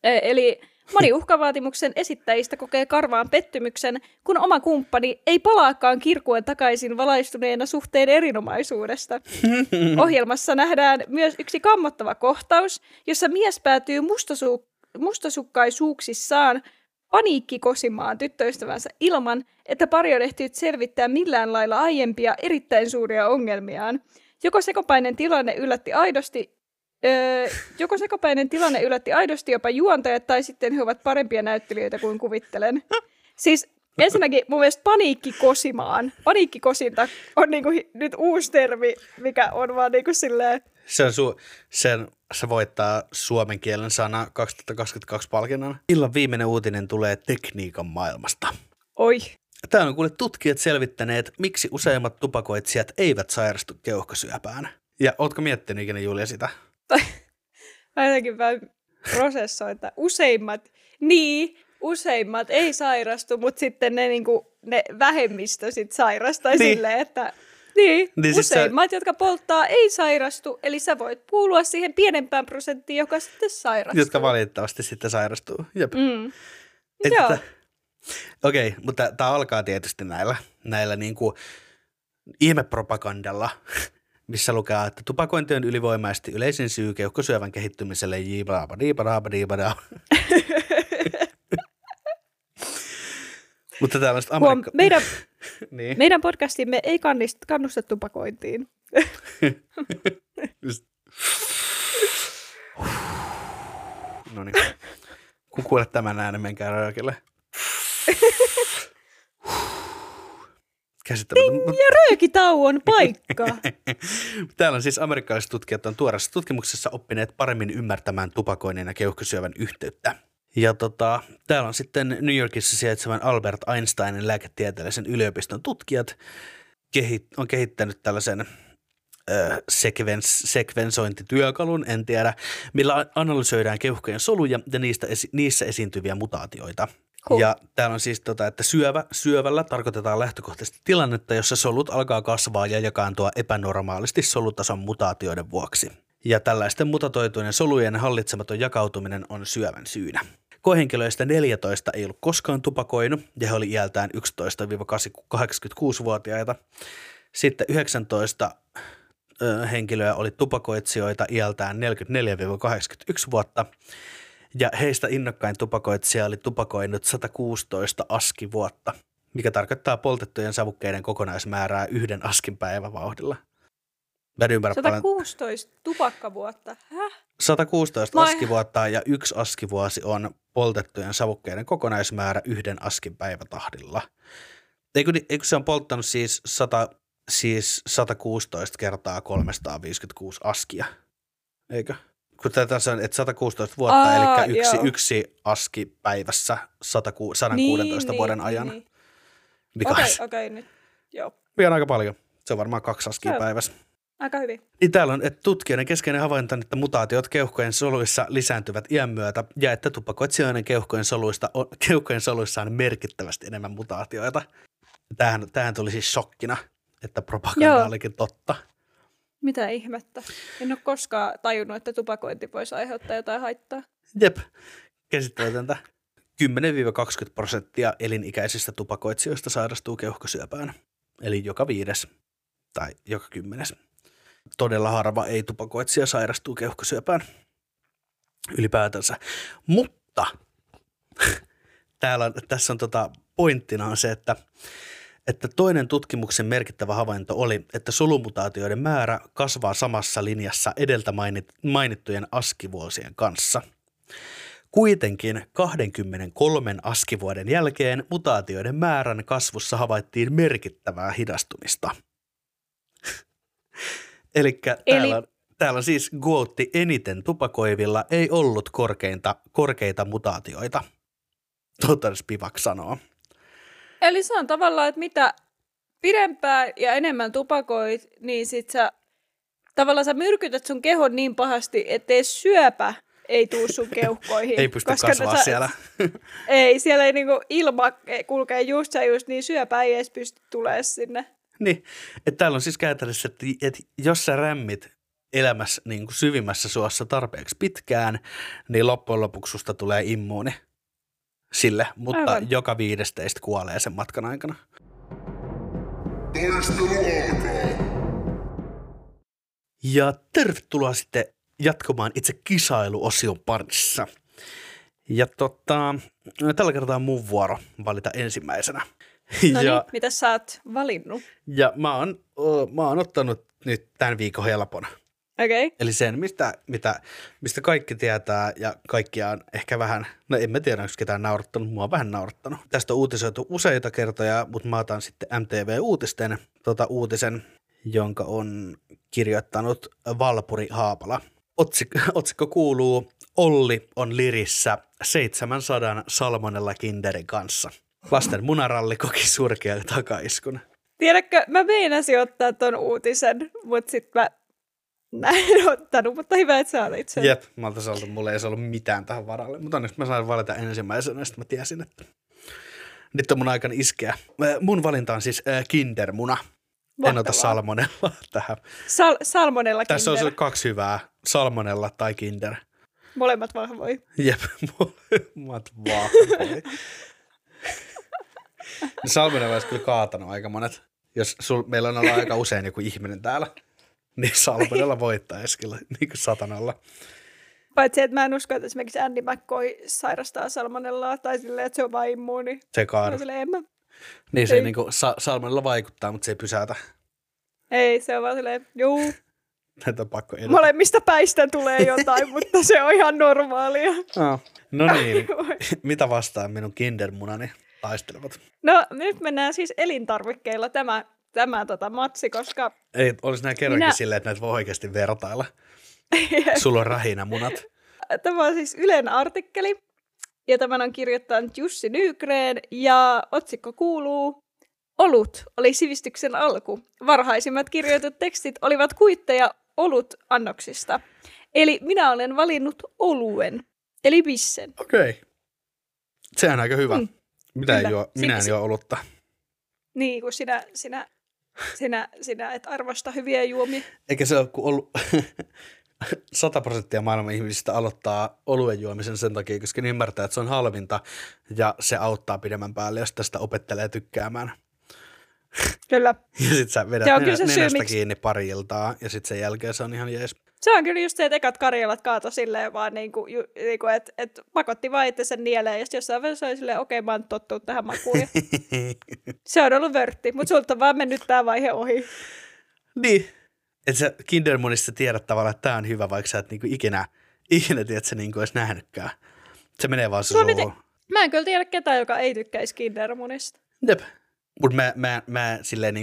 S1: E- Eli moni uhkavaatimuksen esittäjistä kokee karvaan pettymyksen, kun oma kumppani ei palaakaan kirkuen takaisin valaistuneena suhteen erinomaisuudesta. Ohjelmassa nähdään myös yksi kammottava kohtaus, jossa mies päätyy mustasu- mustasukkaisuuksissaan paniikkikosimaan tyttöystävänsä ilman, että pari on ehtinyt selvittää millään lailla aiempia erittäin suuria ongelmiaan. Joko sekopäinen tilanne yllätti aidosti Öö, joko sekopäinen tilanne yllätti aidosti jopa juontajat, tai sitten he ovat parempia näyttelijöitä kuin kuvittelen. Siis ensinnäkin mun mielestä paniikkikosimaan. Paniikkikosinta on niinku nyt uusi termi, mikä on vaan niinku silleen,
S2: Se, on su- sen, se voittaa suomen kielen sana 2022 palkinnon. Illan viimeinen uutinen tulee tekniikan maailmasta.
S1: oi.
S2: Täällä on kuule tutkijat selvittäneet, miksi useimmat tupakoitsijat eivät sairastu keuhkosyöpään. Ja ootko miettinyt ikinä Julia sitä?
S1: Mä jotenkin vähän prosessoin, että useimmat, niin, useimmat ei sairastu, mutta sitten ne, niinku, ne vähemmistö sit sairastaa
S2: Niin.
S1: niin. silleen, että niin,
S2: Niin
S1: niin
S2: siis sä-
S1: useimmat, jotka polttaa, ei sairastu, eli sä voit kuulua siihen pienempään prosenttiin, joka sitten sairastuu.
S2: Jotka valitettavasti sitten sairastuu. Jep.
S1: Mm.
S2: Että-
S1: Joo.
S2: Okei, mutta tämä alkaa tietysti näillä, näillä niinku ihmepropagandalla, missä lukee, että tupakointi on ylivoimaisesti yleisin syy keuhkosyövän kehittymiselle. Mutta tällaiset
S1: Huom,
S2: amerikka...
S1: meidän,
S2: niin.
S1: meidän podcastimme ei kannist, kannusta tupakointiin.
S2: No niin. Kun kuulet tämän äänen, menkää röökille. Käsittämätöntä. Mut
S1: Ja röökitauon paikka.
S2: Täällä on siis amerikkalaiset tutkijat on tuoreessa tutkimuksessa oppineet paremmin ymmärtämään tupakoinnin ja keuhkosyövän yhteyttä. Ja tota, täällä on sitten New Yorkissa sijaitsevan Albert Einsteinin lääketieteellisen yliopiston tutkijat kehi- on kehittänyt tällaisen ö, sekvens, sekvensointityökalun, en tiedä, millä analysoidaan keuhkojen soluja ja niistä esi- niissä esiintyviä mutaatioita.
S1: Cool.
S2: Ja täällä on siis, tota, että syövä, syövällä tarkoitetaan lähtökohtaisesti tilannetta, jossa solut alkaa kasvaa ja jakaantua epänormaalisti solutason mutaatioiden vuoksi. Ja tällaisten mutatoitujen solujen hallitsematon jakautuminen on syövän syynä. Koehenkilöistä 14 ei ollut koskaan tupakoinut ja he oli iältään 11-86-vuotiaita. Sitten 19 ö, henkilöä oli tupakoitsijoita iältään 44-81 vuotta ja heistä innokkain tupakoitsija oli tupakoinut 116 askivuotta, mikä tarkoittaa poltettujen savukkeiden kokonaismäärää yhden askin päivävauhdilla. Mä en ymmärrä paljon.
S1: 116 tupakkavuotta. Häh?
S2: 116
S1: Mä-
S2: askivuotta ja yksi askivuosi on poltettujen savukkeiden kokonaismäärä yhden askin päivätahdilla. Eikö, eikö se on polttanut siis, 100, siis 116 kertaa 356 askia? Eikö? Kun tässä on, että 116 vuotta,
S1: Aa,
S2: eli yksi,
S1: joo.
S2: yksi aski päivässä 106, 116 vuoden ajan,
S1: Niin,
S2: mikä
S1: Okei,
S2: on
S1: okei, nyt. Joo,
S2: vielä aika paljon. Se on varmaan kaksi askia
S1: Joo.
S2: päivässä.
S1: aika hyvin.
S2: Niin täällä on, että tutkijoiden keskeinen havainto on, että mutaatiot keuhkojen soluissa lisääntyvät iän myötä ja että tupakoitsijoiden keuhkojen, soluista on, keuhkojen soluissa on merkittävästi enemmän mutaatioita. Tämähän, tämähän tuli siis shokkina, että propaganda
S1: Joo.
S2: olikin totta.
S1: Mitä ihmettä? En ole koskaan tajunnut, että tupakointi voisi aiheuttaa jotain haittaa.
S2: Jep, käsittämätöntä. 10-20 prosenttia elinikäisistä tupakoitsijoista sairastuu keuhkosyöpään, eli joka viides tai joka kymmenes. Todella harva ei-tupakoitsija sairastuu keuhkosyöpään ylipäätänsä. Mutta täällä tässä on tota, pointtina on se, että, että toinen tutkimuksen merkittävä havainto oli, että solumutaatioiden määrä kasvaa samassa linjassa edeltä mainit, mainittujen askivuosien kanssa. Kuitenkin 23 askivuoden jälkeen mutaatioiden määrän kasvussa havaittiin merkittävää hidastumista. Elikkä
S1: Eli-
S2: täällä, on, täällä on siis Guotti eniten tupakoivilla ei ollut korkeinta, korkeita mutaatioita. Totta Spivak sanoo.
S1: Eli se on tavallaan, että mitä pidempään ja enemmän tupakoit, niin sit sä tavallaan sä myrkytät sun kehon niin pahasti, ettei syöpä ei tuu sun keuhkoihin.
S2: Ei pysty
S1: koska
S2: kasvaa
S1: sä-
S2: siellä.
S1: Ei, siellä ei niinku ilma kulkee just ja just, niin syöpä ei edes pysty tulemaan sinne.
S2: Niin, että täällä on siis käytännössä, että, että jos sä rämmit elämässä niin kuin syvimmässä suossa tarpeeksi pitkään, niin loppujen lopuksi susta tulee immuuni sille, mutta
S1: Aivan.
S2: joka viides teistä kuolee sen matkan aikana.
S3: Taistelu alkaa.
S2: Ja tervetuloa sitten jatkamaan itse kisailuosion parissa. Ja tota, tällä kertaa on mun vuoro valita ensimmäisenä.
S1: No
S2: ja,
S1: niin, mitä sä oot valinnut?
S2: ja mä, oon, mä oon ottanut nyt tämän viikon helpon.
S1: Okay.
S2: Eli sen, mistä, mitä, mistä kaikki tietää ja kaikkia on ehkä vähän, no en mä tiedä, onko ketään naurattanut, mua on vähän naurattanut. Tästä on uutisoitu useita kertoja, mutta mä otan sitten MTV-uutisten tota uutisen, jonka on kirjoittanut Valpuri Haapala. Otsik, otsikko kuuluu, Olli on lirissä 700 salmonella kinderin kanssa. Lasten munaralli koki surkea takaiskun.
S1: Tiedätkö, mä meinasin ottaa ton uutisen, mutta sit mä näin ottanut, mutta hyvä, että sä olit sen.
S2: Jep, mä oltais ollut, mulla ei se ollut mitään tähän varalle, mutta onneksi mä sain valita ensimmäisenä, sitten mä tiesin, että nyt on mun aikana iskeä. Mun valinta on siis äh, kindermuna. En ota
S1: Mahtavaa.
S2: salmonella tähän.
S1: Sal- salmonella
S2: Tässä on
S1: kinder.
S2: kaksi hyvää, salmonella tai kinder.
S1: Molemmat vahvoja.
S2: Jep, molemmat vahvoja. salmonella olisi kyllä kaatanut aika monet. Jos sul, meillä on ollut aika usein joku ihminen täällä, niin salmonella voittaisi kyllä niin kuin satanalla.
S1: Paitsi, että mä en usko, että esimerkiksi Andy McCoy sairastaa salmonellaa tai silleen, että se on vain immuuni.
S2: Se kaadu. Niin se
S1: Ei.
S2: niinku, sa- salmonella vaikuttaa, mutta se ei pysäytä.
S1: Ei, se on vaan silleen, juu,
S2: Näitä on pakko edetä.
S1: molemmista päistä tulee jotain, mutta se on ihan normaalia.
S2: Oh. No niin, mitä vastaan minun kindermunani taistelevat?
S1: No, nyt mennään siis elintarvikkeilla tämä, tämä tota, matsi, koska
S2: Ei, olisi nämä kerrankin
S1: Minä-
S2: silleen, että näitä voi oikeasti vertailla. Sulla on rahinamunat.
S1: tämä on siis Ylen artikkeli, ja tämän on kirjoittanut Jussi Nygren, ja otsikko kuuluu Olut oli sivistyksen alku. Varhaisimmat kirjoitut tekstit olivat kuitteja olut-annoksista. Eli minä olen valinnut oluen, eli bissen.
S2: Okei. Okay. Se on aika hyvä.
S1: Mm.
S2: Mitä ei juo, minä en juo olutta.
S1: Niin, kun sinä, sinä, sinä, sinä et arvosta hyviä juomia.
S2: Eikä se ole kuin ollut, 100 prosenttia maailman ihmisistä aloittaa oluen juomisen sen takia, koska ne ymmärtää, että se on halvinta ja se auttaa pidemmän päälle, jos tästä opettelee tykkäämään.
S1: Kyllä.
S2: Ja sit sä vedät
S1: Se on
S2: nenä,
S1: kyllä se syy,
S2: nenästä
S1: miksi-
S2: kiinni pari iltaa ja sitten sen jälkeen se on ihan jees.
S1: Se on kyllä just se, että ekat karjalat kaato silleen vaan, niinku, ju, niinku, että et pakotti vaan itse sen nieleen, ja sitten jossain vaiheessa oli silleen, okei, mä oon tottunut tähän makuun. Ja se on ollut vörtti, mutta sulta on vaan mennyt tämä vaihe ohi.
S2: niin. Että sä Kindermunissa tiedät tavallaan, että tää on hyvä, vaikka sä et niinku ikinä, ikinä tiedät, että sä niinku edes nähnytkään. Se menee vaan suuhun.
S1: Mä en kyllä tiedä ketään, joka ei tykkäisi Kindermunista.
S2: Jep. Mutta mä, mä, mä silleen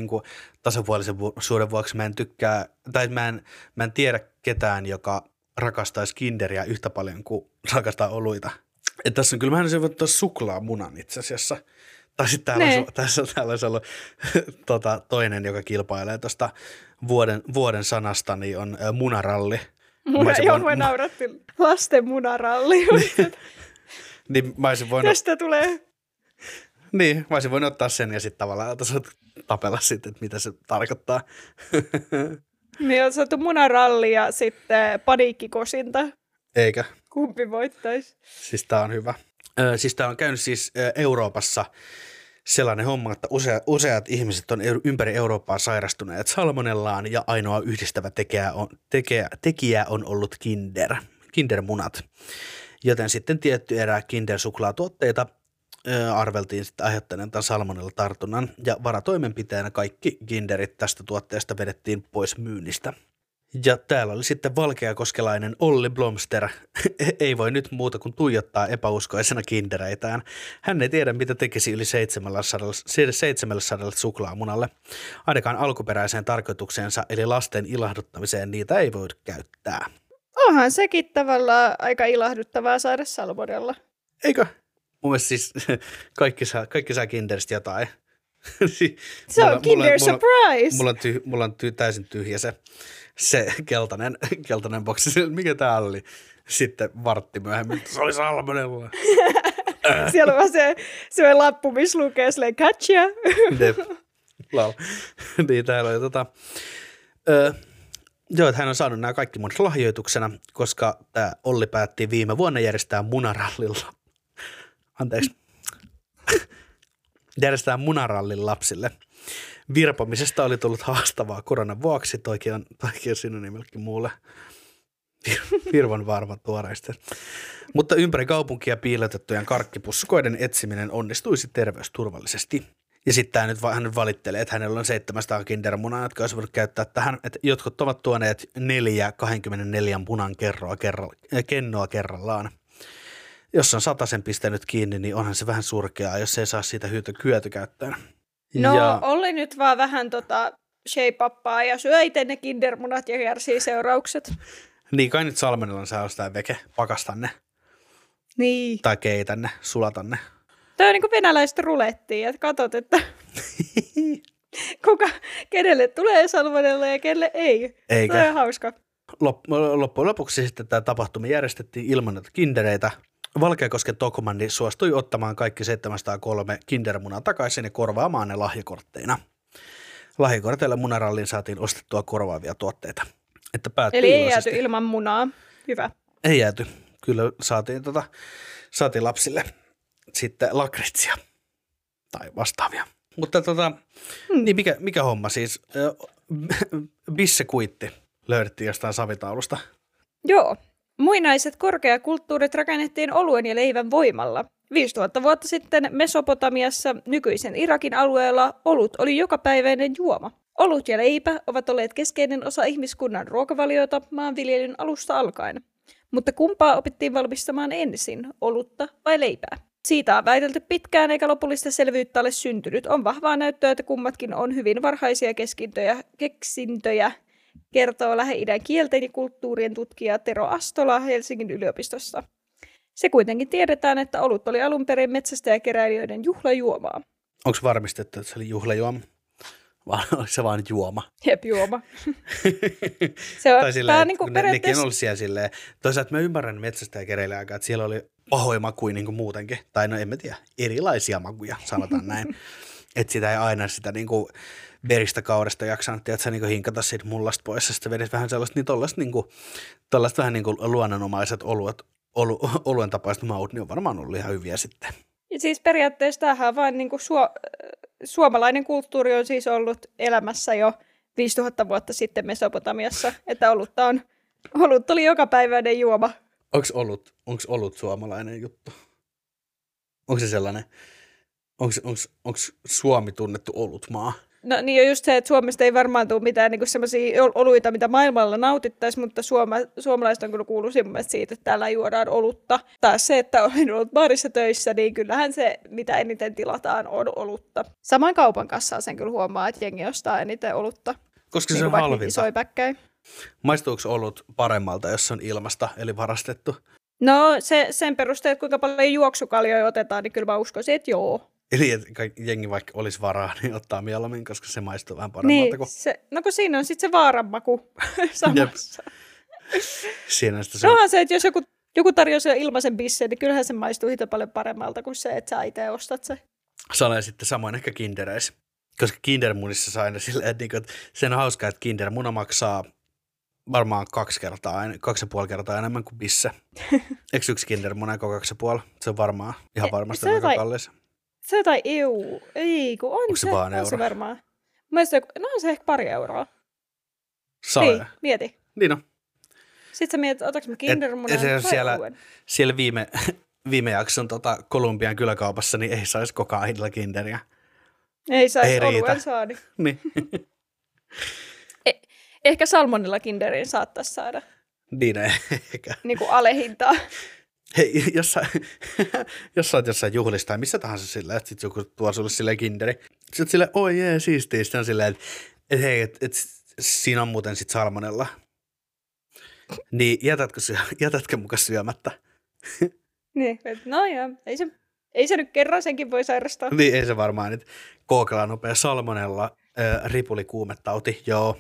S2: tasapuolisen vu- suuren vuoksi mä en tykkää, tai mä en, mä en tiedä ketään, joka rakastaisi kinderiä yhtä paljon kuin rakastaa oluita. Et tässä on kyllä vähän se ottaa suklaamunan itse asiassa. Tai sitten täällä, olisi, tässä täällä olisi ollut tota, toinen, joka kilpailee tuosta vuoden, vuoden sanasta, niin on ö, munaralli.
S1: Muna, joo,
S2: voinut-
S1: me nauratti lasten munaralli.
S2: Niin mä olisin voinut,
S1: Tästä tulee
S2: niin, mä olisin voinut ottaa sen ja sitten tavallaan tapella sitten, että mitä se tarkoittaa.
S1: Niin on saatu munaralli ja sitten paniikkikosinta.
S2: Eikä.
S1: Kumpi voittaisi?
S2: Siis tää on hyvä. Ö, siis tää on käynyt siis Euroopassa sellainen homma, että usea, useat ihmiset on ympäri Eurooppaa sairastuneet salmonellaan ja ainoa yhdistävä tekijä on, tekijä, tekijä on ollut kinder, kindermunat. Joten sitten tietty erää kinder-suklaatuotteita arveltiin sitten aiheuttaneen tämän salmonella-tartunnan ja varatoimenpiteenä kaikki kinderit tästä tuotteesta vedettiin pois myynnistä. Ja täällä oli sitten valkeakoskelainen Olli Blomster. ei voi nyt muuta kuin tuijottaa epäuskoisena kindereitään. Hän ei tiedä, mitä tekisi yli 700, 700 suklaamunalle. Ainakaan alkuperäiseen tarkoitukseensa, eli lasten ilahduttamiseen, niitä ei voi käyttää.
S1: Onhan sekin tavallaan aika ilahduttavaa saada salmonella.
S2: Eikö? Mun mielestä siis kaikki saa, kaikki saa kinderistä jotain.
S1: Se on Kinder
S2: mulla,
S1: Surprise!
S2: mulla on, tyh, mulla on tyh, täysin tyhjä se, se keltainen, keltainen boksi. Mikä tää oli? Sitten vartti myöhemmin. Se oli salmonella.
S1: Siellä on vaan se, se lappu, missä lukee silleen.
S2: Jep. Lol. niin täällä oli tota... Ö, joo, että hän on saanut nämä kaikki mun lahjoituksena, koska tämä Olli päätti viime vuonna järjestää munarallilla. Anteeksi. järjestää munarallin lapsille. Virpomisesta oli tullut haastavaa koronan vuoksi, toikin on, toikin on synonyymellekin muulle. Vir- Virvan varma tuoreista. Mutta ympäri kaupunkia piilotettujen karkkipusskoiden etsiminen onnistuisi terveysturvallisesti. Ja sitten tämä nyt, hän valittelee, että hänellä on 700 kindermunaa, jotka olisi voinut käyttää tähän. Että jotkut ovat tuoneet neljä 24 munan kerroa, kerro, äh, kennoa kerrallaan. Jos on sen pistänyt kiinni, niin onhan se vähän surkeaa, jos ei saa siitä hyöty hyötykäyttöön.
S1: No,
S2: ja,
S1: Olli nyt vaan vähän tota shape ja syö itse ne kindermunat ja kärsii seuraukset.
S2: niin kai nyt salmenella saa sitä veke, pakasta ne
S1: Niin.
S2: tai keitä ne, sulata ne.
S1: Tämä on niin kuin venäläistä rulettia, että katsot, että kuka, kenelle tulee salmonella ja kenelle ei.
S2: Eikä.
S1: Tämä on hauska.
S2: Lop- loppujen lopuksi sitten tämä tapahtuma järjestettiin ilman näitä kindereitä. Valkeakosken Tokmanni suostui ottamaan kaikki 703 kindermunaa takaisin ja korvaamaan ne lahjakortteina. Lahjakorteilla munaralliin saatiin ostettua korvaavia tuotteita. Että
S1: Eli ei
S2: iloisesti.
S1: jääty ilman munaa. Hyvä.
S2: Ei jääty. Kyllä saatiin, tota, saatiin lapsille sitten lakritsia tai vastaavia. Mutta tota,
S1: Hmm.
S2: niin mikä, mikä homma siis? Bissekuitti löydettiin jostain savitaulusta.
S1: Joo. Muinaiset korkeakulttuurit rakennettiin oluen ja leivän voimalla. 5000 vuotta sitten Mesopotamiassa, nykyisen Irakin alueella, olut oli jokapäiväinen juoma. Olut ja leipä ovat olleet keskeinen osa ihmiskunnan ruokavaliota maanviljelyn alusta alkaen. Mutta kumpaa opittiin valmistamaan ensin, olutta vai leipää? Siitä on väitelty pitkään eikä lopullista selvyyttä ole syntynyt. On vahvaa näyttöä, että kummatkin on hyvin varhaisia keskintöjä, keksintöjä, kertoo Lähi-idän kielten ja kulttuurien tutkija Tero Astola Helsingin yliopistossa. Se kuitenkin tiedetään, että olut oli alun perin metsästäjäkeräilijöiden juhlajuomaa.
S2: Onko varmistettu, että se oli juhlajuoma? Vai oliko se vaan juoma?
S1: Jep, juoma. Se on,
S2: tai silleen,
S1: on niin kuin
S2: ne, nekin
S1: periaatteessa...
S2: on ollut siellä silleen. Toisaalta mä ymmärrän metsästä ja kereillä aikaa, että siellä oli pahoja makuja niin kuin muutenkin. Tai no en mä tiedä, erilaisia makuja, sanotaan näin. Että sitä ei aina sitä niinku veristä kaudesta jaksanut, että sä niinku hinkata siitä mullasta pois, ja sitten vedit vähän sellaista, niin tollaista niinku, tollaista vähän niinku luonnonomaiset oluet, olu, oluen tapaiset maut, niin on varmaan ollut ihan hyviä sitten.
S1: Ja siis periaatteessa tämähän vain niin kuin suo, suomalainen kulttuuri on siis ollut elämässä jo 5000 vuotta sitten Mesopotamiassa, että olutta on, olut oli joka päiväinen juoma.
S2: Onko ollut, onks ollut suomalainen juttu? Onko se sellainen, onko Suomi tunnettu olutmaa?
S1: No niin on just se, että Suomesta ei varmaan tule mitään niin sellaisia oluita, mitä maailmalla nautittaisiin, mutta suoma, suomalaiset on kyllä kuullut siitä, että täällä juodaan olutta. Taas se, että olen ollut baarissa töissä, niin kyllähän se, mitä eniten tilataan, on olutta. Samoin kaupan kanssa sen kyllä huomaa, että jengi ostaa eniten olutta.
S2: Koska
S1: niin
S2: se on halvinta.
S1: Maistuuko
S2: olut paremmalta, jos on ilmasta, eli varastettu?
S1: No se, sen perusteella, kuinka paljon juoksukaljoja otetaan, niin kyllä mä uskoisin, että joo.
S2: Eli että jengi vaikka olisi varaa, niin ottaa mieluummin, koska se maistuu vähän paremmalta.
S1: Niin,
S2: kuin...
S1: se, no kun siinä on sitten se vaaranmaku samassa.
S2: Siinä
S1: se... Onhan se, että jos joku, joku tarjoaa ilmaisen bisseen, niin kyllähän se maistuu hito paljon paremmalta kuin se, että sä itse ostat se.
S2: On sitten samoin ehkä kindereissä. Koska kindermunissa saa aina silleen, että, niinku, että sen on hauskaa, että kindermuna maksaa varmaan kaksi kertaa, kaksi ja puoli kertaa enemmän kuin bisse. Eikö yksi kindermuna kaksi ja puoli? Se on varmaan ihan varmasti aika kallis.
S1: Se on EU. Ei, kun on Onko se, se vaan euro? se varmaan. Mielestäni, no on se ehkä pari euroa.
S2: Saa. Niin,
S1: mieti.
S2: Niin on.
S1: Sitten sä mietit, otaks mä kindermunan vai
S2: siellä, siellä viime, viime jakson tota, Kolumbian kyläkaupassa, niin ei saisi koko ajan kinderiä.
S1: Ei saisi oluen saada.
S2: niin.
S1: eh, ehkä salmonilla kinderin saattaisi saada.
S2: Niin ehkä.
S1: Niin kuin alehintaa.
S2: Hei, jos sä, jos sä oot jossain juhlissa tai missä tahansa silleen, että sit joku tuo sulle silleen kinderi. Sitten silleen, oi jee, siistiä. Sitten on silleen, että et, hei, että et, siinä on muuten sit salmonella. Niin jätätkö, jätätkö muka syömättä?
S1: niin, no joo, ei se, ei se nyt kerran senkin voi sairastaa.
S2: Niin, ei se varmaan nyt. Kookelaa nopea salmonella, äh, ripulikuumetauti, joo.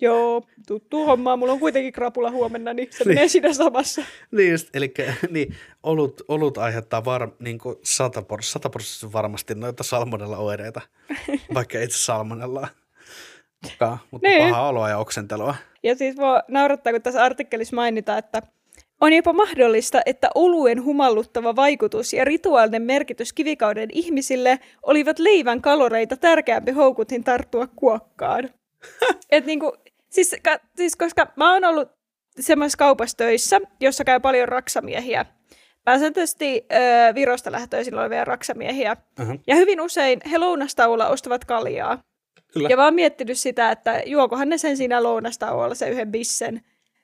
S1: Joo, tuttu homma. Mulla on kuitenkin krapula huomenna, niin se niin. menee siinä samassa.
S2: Niin just, eli niin, olut, olut aiheuttaa var, niin kuin sataprosenttisesti varmasti noita salmonella oireita, vaikka itse salmonella mutta niin. paha oloa ja oksentelua.
S1: Ja siis voi naurattaa, kun tässä artikkelissa mainitaan, että on jopa mahdollista, että oluen humalluttava vaikutus ja rituaalinen merkitys kivikauden ihmisille olivat leivän kaloreita tärkeämpi houkutin tarttua kuokkaan. Et niinku, Siis, ka, siis koska mä oon ollut semmoisessa kaupassa töissä, jossa käy paljon raksamiehiä. Pääsääntöisesti ö, Virosta lähtöisin olevia raksamiehiä. Uh-huh. Ja hyvin usein he lounastauolla ostavat kaljaa. Kyllä. Ja mä oon miettinyt sitä, että juokohan ne sen siinä lounastauolla se yhden bissen,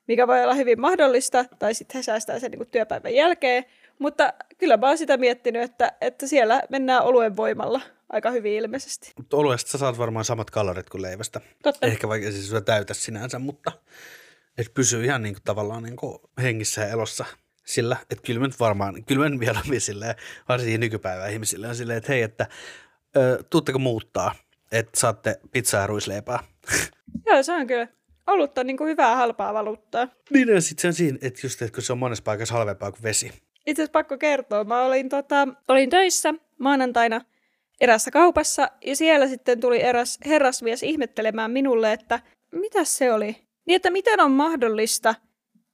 S1: mikä voi olla hyvin mahdollista, tai sitten he säästää sen niin työpäivän jälkeen. Mutta kyllä mä oon sitä miettinyt, että, että siellä mennään oluen voimalla aika hyvin ilmeisesti.
S2: Mutta oluesta sä saat varmaan samat kalorit kuin leivästä.
S1: Totta.
S2: Ehkä vaikka siis täytä sinänsä, mutta et pysyy ihan niin kuin, tavallaan niin kuin hengissä ja elossa sillä, että kyllä mä nyt varmaan, kyllä mä mieluummin silleen, varsinkin nykypäivän ihmisille on silleen, että hei, että ö, tuutteko muuttaa, että saatte pizzaa ja ruisleipää.
S1: Joo, se on kyllä. Olutta niin kuin hyvää halpaa valuuttaa.
S2: Niin ja sitten se on siinä, että just, että kun se on monessa paikassa halvempaa kuin vesi.
S1: Itse asiassa pakko kertoa, mä olin, tota, olin töissä maanantaina – erässä kaupassa, ja siellä sitten tuli eräs herrasmies ihmettelemään minulle, että mitä se oli? Niin, että miten on mahdollista,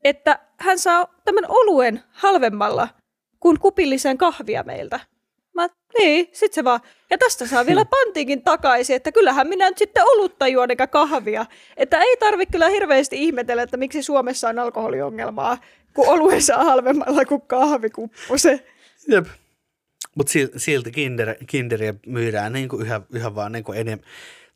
S1: että hän saa tämän oluen halvemmalla kuin kupillisen kahvia meiltä. Mä, niin, sit se vaan. Ja tästä saa vielä pantiinkin takaisin, että kyllähän minä nyt sitten olutta juon eikä kahvia. Että ei tarvi kyllä hirveästi ihmetellä, että miksi Suomessa on alkoholiongelmaa, kun oluen saa halvemmalla kuin kahvikuppu se.
S2: Jep. Mutta silti kinder, kinderiä myydään niin kuin yhä, yhä vaan niin kuin enem,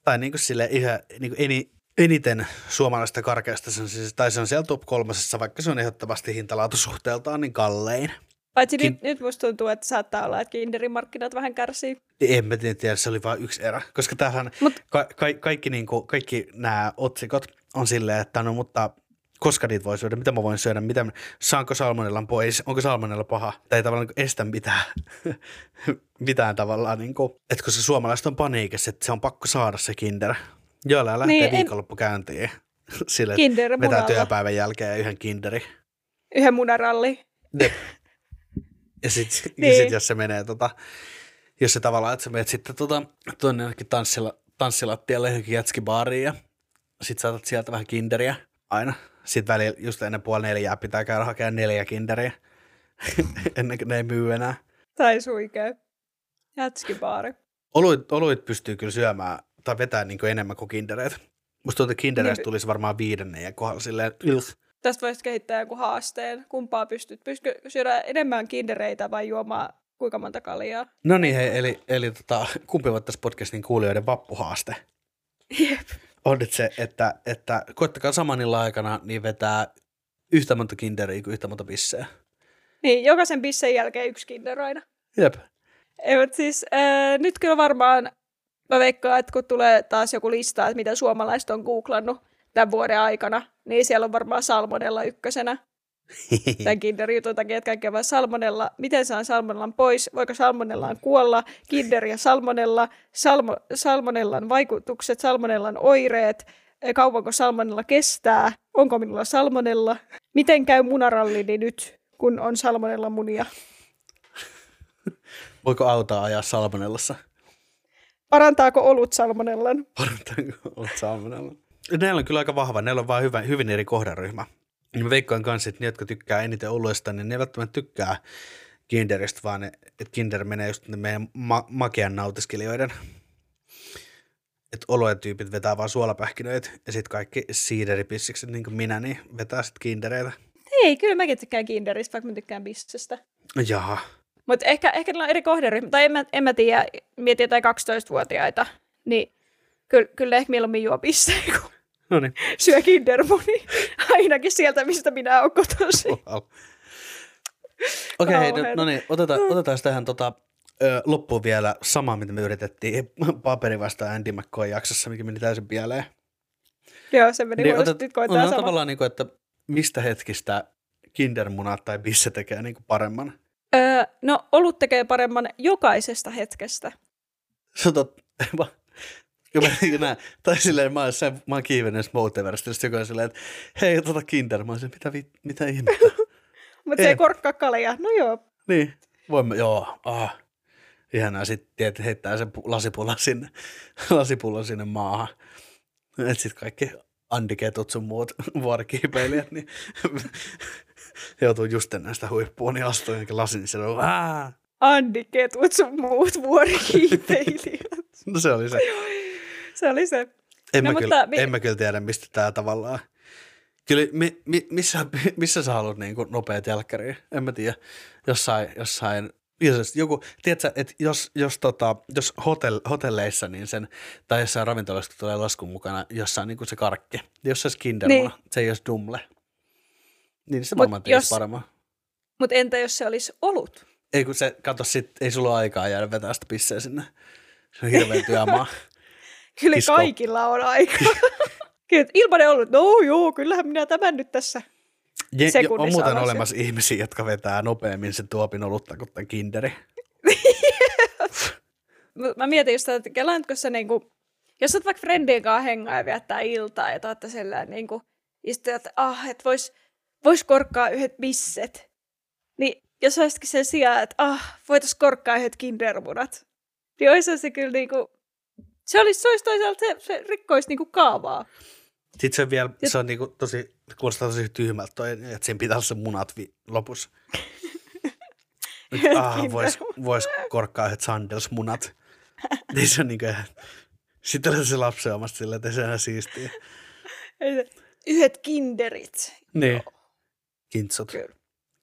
S2: tai niin kuin sille yhä, niin kuin eni, eniten suomalaista karkeasta, se on siis, tai se on siellä top kolmasessa, vaikka se on ehdottomasti hintalaatusuhteeltaan niin kallein.
S1: Paitsi Kin... nyt, nyt musta tuntuu, että saattaa olla, että Kinderin markkinat vähän kärsii.
S2: En mä tiedä, se oli vain yksi erä. Koska tämähän Mut... ka- ka- kaikki, niin kuin, kaikki nämä otsikot on silleen, että no mutta koska niitä voi syödä, mitä mä voin syödä, mitä, saanko salmonellan pois, onko salmonella paha, tai ei tavallaan niin estä mitään, mitään tavallaan, niin kuin, että koska suomalaiset on paniikissa, että se on pakko saada se kinder. Joilla lähtee niin, viikonloppukäyntiin sille, kinder vetää työpäivän jälkeen yhden kinderi.
S1: Yhden munaralli.
S2: Ja sitten niin. sit, jos se menee tota, jos se tavallaan, että sä menet sitten tota, tuonne jonnekin tanssila, tanssilattialle johonkin jätskibaariin ja sit saatat sieltä vähän kinderiä aina. Sitten välillä just ennen puoli neljää pitää käydä hakemaan neljä kinderiä ennen kuin ne ei myy enää.
S1: Tai suikea. Jätskibaari.
S2: Oluit, oluit pystyy kyllä syömään tai vetää niin kuin enemmän kuin kindereitä. Musta tuota kindereistä
S1: Niin.
S2: tulisi varmaan viidennen ja kohdalla silleen, "Ylf."
S1: Tästä voisit kehittää joku haasteen. Kumpaa pystyt? Pystytkö syödä enemmän kindereitä vai juomaan kuinka monta kaljaa?
S2: No niin, hei, eli, eli tota, kumpi voittaisi podcastin kuulijoiden vappuhaaste?
S1: Jep.
S2: On nyt se, että, että koittakaa samanilla aikana niin vetää yhtä monta kinderiä kuin yhtä monta bissejä.
S1: Niin, jokaisen bissen jälkeen yksi kinder aina.
S2: Jep.
S1: Ei, mutta siis äh, nyt kyllä varmaan, mä veikkaan, että kun tulee taas joku lista, että mitä suomalaiset on googlannut tämän vuoden aikana, niin siellä on varmaan salmonella ykkösenä. Tämän kinderjutun takia, että kaikkea vaan salmonella. Miten saan salmonellan pois? Voiko salmonellaan kuolla? Kinder ja salmonella. Salmo, salmonellan vaikutukset, salmonellan oireet. eh, Kauanko salmonella kestää? Onko minulla salmonella? Miten käy munarallini nyt, kun on salmonella munia?
S2: Voiko autoa ajaa salmonellassa?
S1: Parantaako olut salmonellan?
S2: Parantaako olet salmonella? Näillä on kyllä aika vahva. Neillä on hyvä, hyvin eri kohderyhmä. Ja Mä veikkaan kanssa, että ne, jotka tykkää eniten oluesta, niin ne ei välttämättä tykkää kinderistä, vaan ne, että kinder menee just ne meidän ma- makean nautiskelijoiden. Että olujen tyypit vetää vaan suolapähkinöitä ja sitten kaikki siideripissikset, niin kuin minä, niin vetää sitten kindereitä.
S1: Ei, kyllä mäkin tykkään kinderistä, vaikka mä tykkään bissestä.
S2: No Jaha.
S1: Mutta ehkä, ehkä niillä on eri kohderyhmä, tai en mä, en mä tiedä, mietin jotain 12-vuotiaita, niin kyllä, kyllä ehkä mieluummin juo bissejä, kun
S2: No niin.
S1: syö kindermuni. Ainakin sieltä, mistä minä olen kotoisin.
S2: Wow. Okei, okay, no, no niin, otetaan, otetaan tähän tota, ö, loppuun vielä sama, mitä me yritettiin paperi vastaan Andy McCoy jaksossa, mikä meni täysin pieleen.
S1: Joo, se meni niin,
S2: otet-
S1: nyt
S2: on,
S1: koetaan
S2: on
S1: sama.
S2: tavallaan niin kuin, että mistä hetkistä kindermunat tai bisse tekee niin kuin paremman.
S1: Öö, no, olut tekee paremman jokaisesta hetkestä.
S2: Se on tot... kun mä, kun nää, tai silleen, mä, oon mä oon kiivennyt Multiversista, sitten joku on silleen, että hei, tota kinder. Mä oon silleen, mitä, vi- mitä ihmettä?
S1: Mutta se
S2: Ei.
S1: korkkaa kaljaa. No joo.
S2: Niin, voimme, joo, ah. Ihanaa sitten, että heittää sen pu- lasipullon sinne, lasipullon sinne maahan. Et sitten kaikki andiketut sun muut vuorikiipeilijät, niin joutuu just ennen sitä huippua, niin astuu jonkin lasin, niin se on!
S1: Andi Ketut sun muut vuorikiipeilijät.
S2: No se oli se.
S1: se oli se.
S2: En,
S1: No,
S2: mä,
S1: mutta
S2: kyllä,
S1: mi-
S2: en mä kyllä tiedä, mistä tämä tavallaan. Kyllä, mi, mi, missä, missä sä haluat niin kuin nopeat jälkkäriä? En mä tiedä. Jossain, jossain jos joku, tiedätkö, että jos, jos, tota, jos hotell, hotelleissa niin sen, tai jossain ravintolassa tulee laskun mukana jossain niin kuin se karkki, jos se olisi kindermuna, niin. se ei olisi dumle, niin se varmaan
S1: jos-
S2: paremmin.
S1: Mutta entä jos se olisi olut?
S2: Ei kun se, kato sit, ei sulla ole aikaa jäädä vetää sitä pisseä sinne. Se on hirveä työmaa.
S1: Kyllä
S2: Kisko.
S1: kaikilla on aika. Kyllä, ilmanen ollut, no joo, kyllähän minä tämän nyt tässä.
S2: Je, jo, on muuten
S1: alas jo.
S2: olemassa ihmisiä, jotka vetää nopeammin sen tuopin olutta kuin tämän kinderi.
S1: Mä mietin just, että kelaanko se niinku, jos oot vaikka friendien kanssa hengaa ja viettää iltaa ja taatte sellainen niinku, istuu, että ah, et vois, vois korkkaa yhdet bisset. Niin jos olisikin sen sijaan, että ah, voitais korkkaa yhdet kindermunat. Niin olisi se kyllä niinku, se olisi, se olisi toisaalta, se, se rikkoisi niinku kaavaa.
S2: Sitten se vielä, se on niinku tosi, kuulostaa tosi tyhmältä toi, että siinä pitää olla se munat vi- lopussa. Nyt, ah, vois, vois korkkaa yhdet sandelsmunat. niin se on niinku, sitten on se lapsen omasta silleen, että se ihan siistiä.
S1: Yhdet kinderit.
S2: Niin. Kintsut.
S1: Kyllä.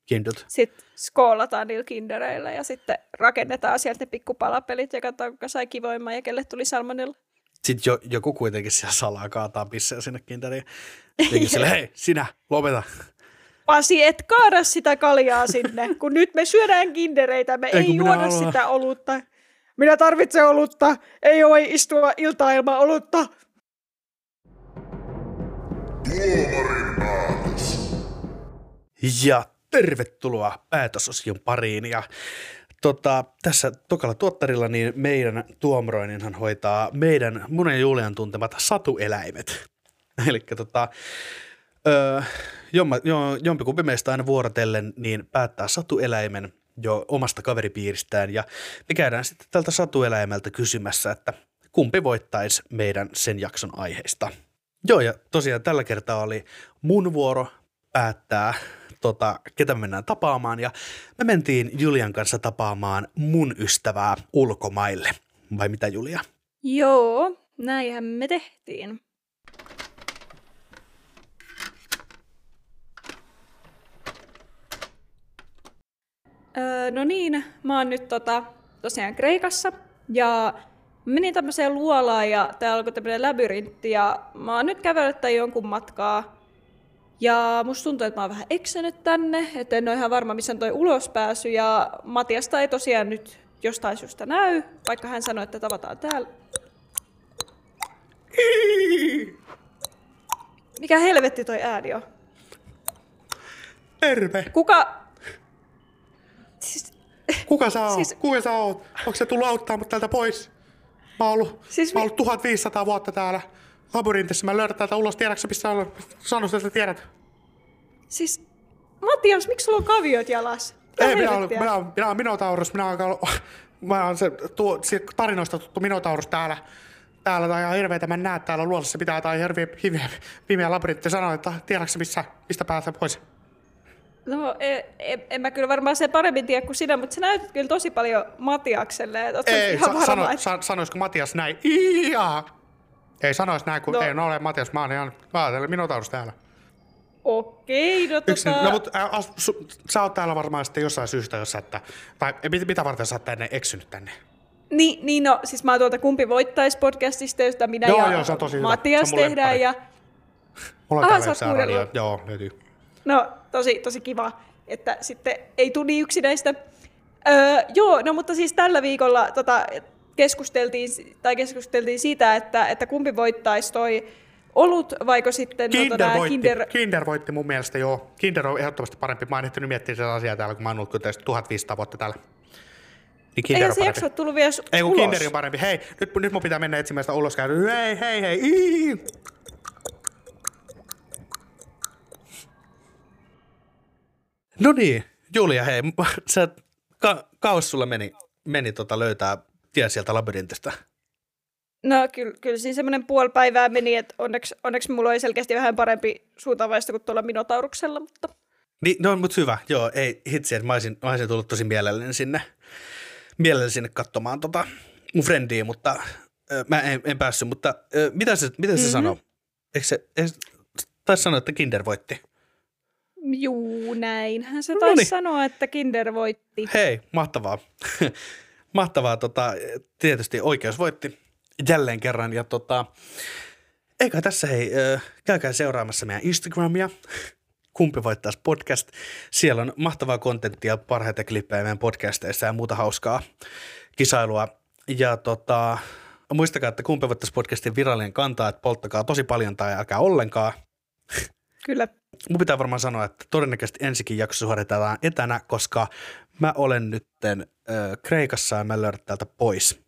S2: Kindut.
S1: Sitten skoolataan niillä kindereillä ja sitten rakennetaan sieltä ne pikkupalapelit ja katsotaan, kuka sai kivoimman ja kelle tuli salmonella.
S2: Sitten jo, joku kuitenkin siellä salaa kaataa pisseä sinne kinderiin. Jotenkin sille, hei, sinä, lopeta.
S1: Pasi, et kaada sitä kaljaa sinne, kun nyt me syödään kindereitä, me
S2: Ei,
S1: ei, juoda
S2: haluan.
S1: sitä olutta. Minä tarvitsen olutta, ei voi istua iltaa ilman olutta.
S2: Ja tervetuloa päätösosion pariin. Ja tota, tässä tokalla tuottarilla niin meidän tuomaroininhan hoitaa meidän mun ja Julian tuntemat satueläimet. Eli tota, öö, jo, jompikumpi meistä aina vuorotellen niin päättää satueläimen jo omasta kaveripiiristään ja me käydään sitten tältä satueläimeltä kysymässä, että kumpi voittaisi meidän sen jakson aiheista. Joo ja tosiaan tällä kertaa oli mun vuoro päättää tota, ketä me mennään tapaamaan ja me mentiin Julian kanssa tapaamaan mun ystävää ulkomaille. Vai mitä Julia?
S1: Joo, näinhän me tehtiin. Öö, no niin, mä oon nyt tota, tosiaan Kreikassa ja menin tämmöiseen luolaan ja täällä alkoi tämmöinen labyrintti ja mä oon nyt kävellyt jonkun matkaa. Ja musta tuntuu, että mä oon vähän eksynyt tänne, että en ole ihan varma, missä on toi ulospääsy. Ja Matiasta ei tosiaan nyt jostain syystä näy, vaikka hän sanoi, että tavataan täällä. Mikä helvetti toi ääni on?
S2: Terve!
S1: Kuka... Siis,
S2: Kuka sä oot?
S1: Siis-
S2: Kuka sä oot? Onko se tullut auttaa mut täältä pois? Mä oon ollut,
S1: Siis
S2: mä oon ollut 1500 vuotta täällä labyrintissa. Mä löydän täältä ulos. Tiedätkö missä on? Sano että tiedät.
S1: siis... Matias, miksi sulla on kaviot jalas? Mitä
S2: Ei, minä olen, minä olen, minä olen Minotaurus. Minä olen, mä olen se, tuo, se tarinoista tuttu Minotaurus täällä. Täällä tai ihan hirveetä, mä en näe täällä luolassa pitää tai hirveä pimeä, pimeä labyrintti. Sanoin, että tiedätkö missä, mistä päästä pois?
S1: No, en, en, en mä kyllä varmaan sen paremmin tiedä kuin sinä, mutta sä näytät kyllä tosi paljon Matiakselle.
S2: Ei,
S1: ihan
S2: sa,
S1: varma,
S2: sano,
S1: että-
S2: sa, sanoisiko Matias näin? Iiaa! Ei sanois näin, kun
S1: No.
S2: ei no ole Matias. Mä olen ihan, mä olen Minotaurus täällä.
S1: Okei, no
S2: Yksin,
S1: tota...
S2: no mutta ä, as, su, sä oot täällä varmaan sitten jossain syystä, jos sä, että, tai ei, mit- mitä varten sä oot tänne eksynyt tänne?
S1: Niin, niin no, siis mä oon tuolta Kumpi voittaisi podcastista, josta minä
S2: Joo,
S1: ja
S2: joo, se on tosi hyvä.
S1: Matias
S2: Se on
S1: tehdään. Ja,
S2: Mulla on
S1: Aha,
S2: täällä radio. Joo, löytyy.
S1: no, tosi, tosi kiva, että sitten ei tule niin yksinäistä. Öö, joo, no mutta siis tällä viikolla tota, keskusteltiin, tai keskusteltiin siitä, että, että kumpi voittaisi toi olut, vaiko sitten no,
S2: Kinder,
S1: tota,
S2: voitti.
S1: Kinder...
S2: Kinder voitti mun mielestä, joo. Kinder on ehdottomasti parempi. Mä en ehtinyt miettiä sitä asiaa täällä, kun mä oon ollut kyllä 1500 vuotta täällä. Niin Kinder
S1: Eihän
S2: on
S1: se jakso tullut vielä
S2: Ei kun
S1: ulos.
S2: Kinder on parempi. Hei, nyt, nyt mun pitää mennä etsimään sitä ulos käydä. Hei, hei, hei. Ii. No niin, Julia, hei, sä, ka, kaos sulla meni, meni tota löytää tie sieltä labyrintistä.
S1: No kyllä, kyllä siinä semmoinen puoli päivää meni, että onneksi, onneksi mulla oli selkeästi vähän parempi suuntavaista kuin tuolla Minotauruksella, mutta
S2: Niin, no mutta hyvä, joo, ei hitsi, että mä olisin, mä olisin tullut tosi mielelläni sinne, mielelläni sinne katsomaan tota mun frendiä, mutta ö, mä en, en päässyt, mutta ö, mitä se, mitä se
S1: Mhm.
S2: sanoo? Eikö se, eikö, taisi sanoa, että Kinder voitti?
S1: juu, näinhän se
S2: No
S1: taisi
S2: niin.
S1: sanoa, että Kinder voitti.
S2: Hei, mahtavaa. mahtavaa, tota, tietysti oikeus voitti jälleen kerran. Ja tota, eikä tässä hei, käykää seuraamassa meidän Instagramia, kumpi voittaisi podcast. Siellä on mahtavaa kontenttia, parhaita klippejä meidän podcasteissa ja muuta hauskaa kisailua. Ja tota, muistakaa, että kumpi voittaisi podcastin virallinen kantaa, että polttakaa tosi paljon tai älkää ollenkaan.
S1: Kyllä.
S2: Mun pitää varmaan sanoa, että todennäköisesti ensikin jakso suoritetaan etänä, koska mä olen nytten ö, Kreikassa ja mä löydän täältä pois.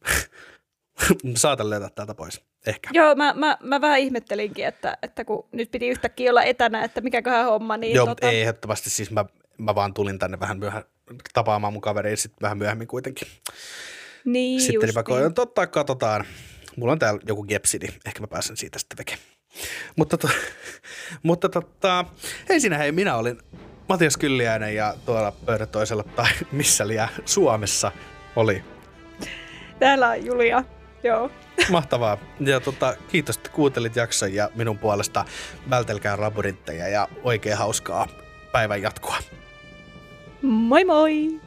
S2: Saatan löytää täältä pois, ehkä.
S1: Joo, mä, mä, mä vähän ihmettelinkin, että, että kun nyt piti yhtäkkiä olla etänä, että mikäköhän homma, niin
S2: Joo,
S1: tota,
S2: mutta ei ehdottomasti, siis mä, mä vaan tulin tänne vähän myöhään tapaamaan mun kaveria sitten vähän myöhemmin kuitenkin.
S1: niin
S2: sitten niin totta, katsotaan. Mulla on täällä joku gepsidi, ehkä mä pääsen siitä sitten veke. Mutta, to, mutta tota, ensinnä hei, minä olin Matias Kylliäinen ja tuolla pöydän toisella tai missä liian Suomessa oli
S1: Täällä on Julia. Joo.
S2: Mahtavaa. Ja tota, kiitos, että kuuntelit jakson ja minun puolesta vältelkää labyrintteja ja oikein hauskaa päivän jatkoa.
S1: Moi moi!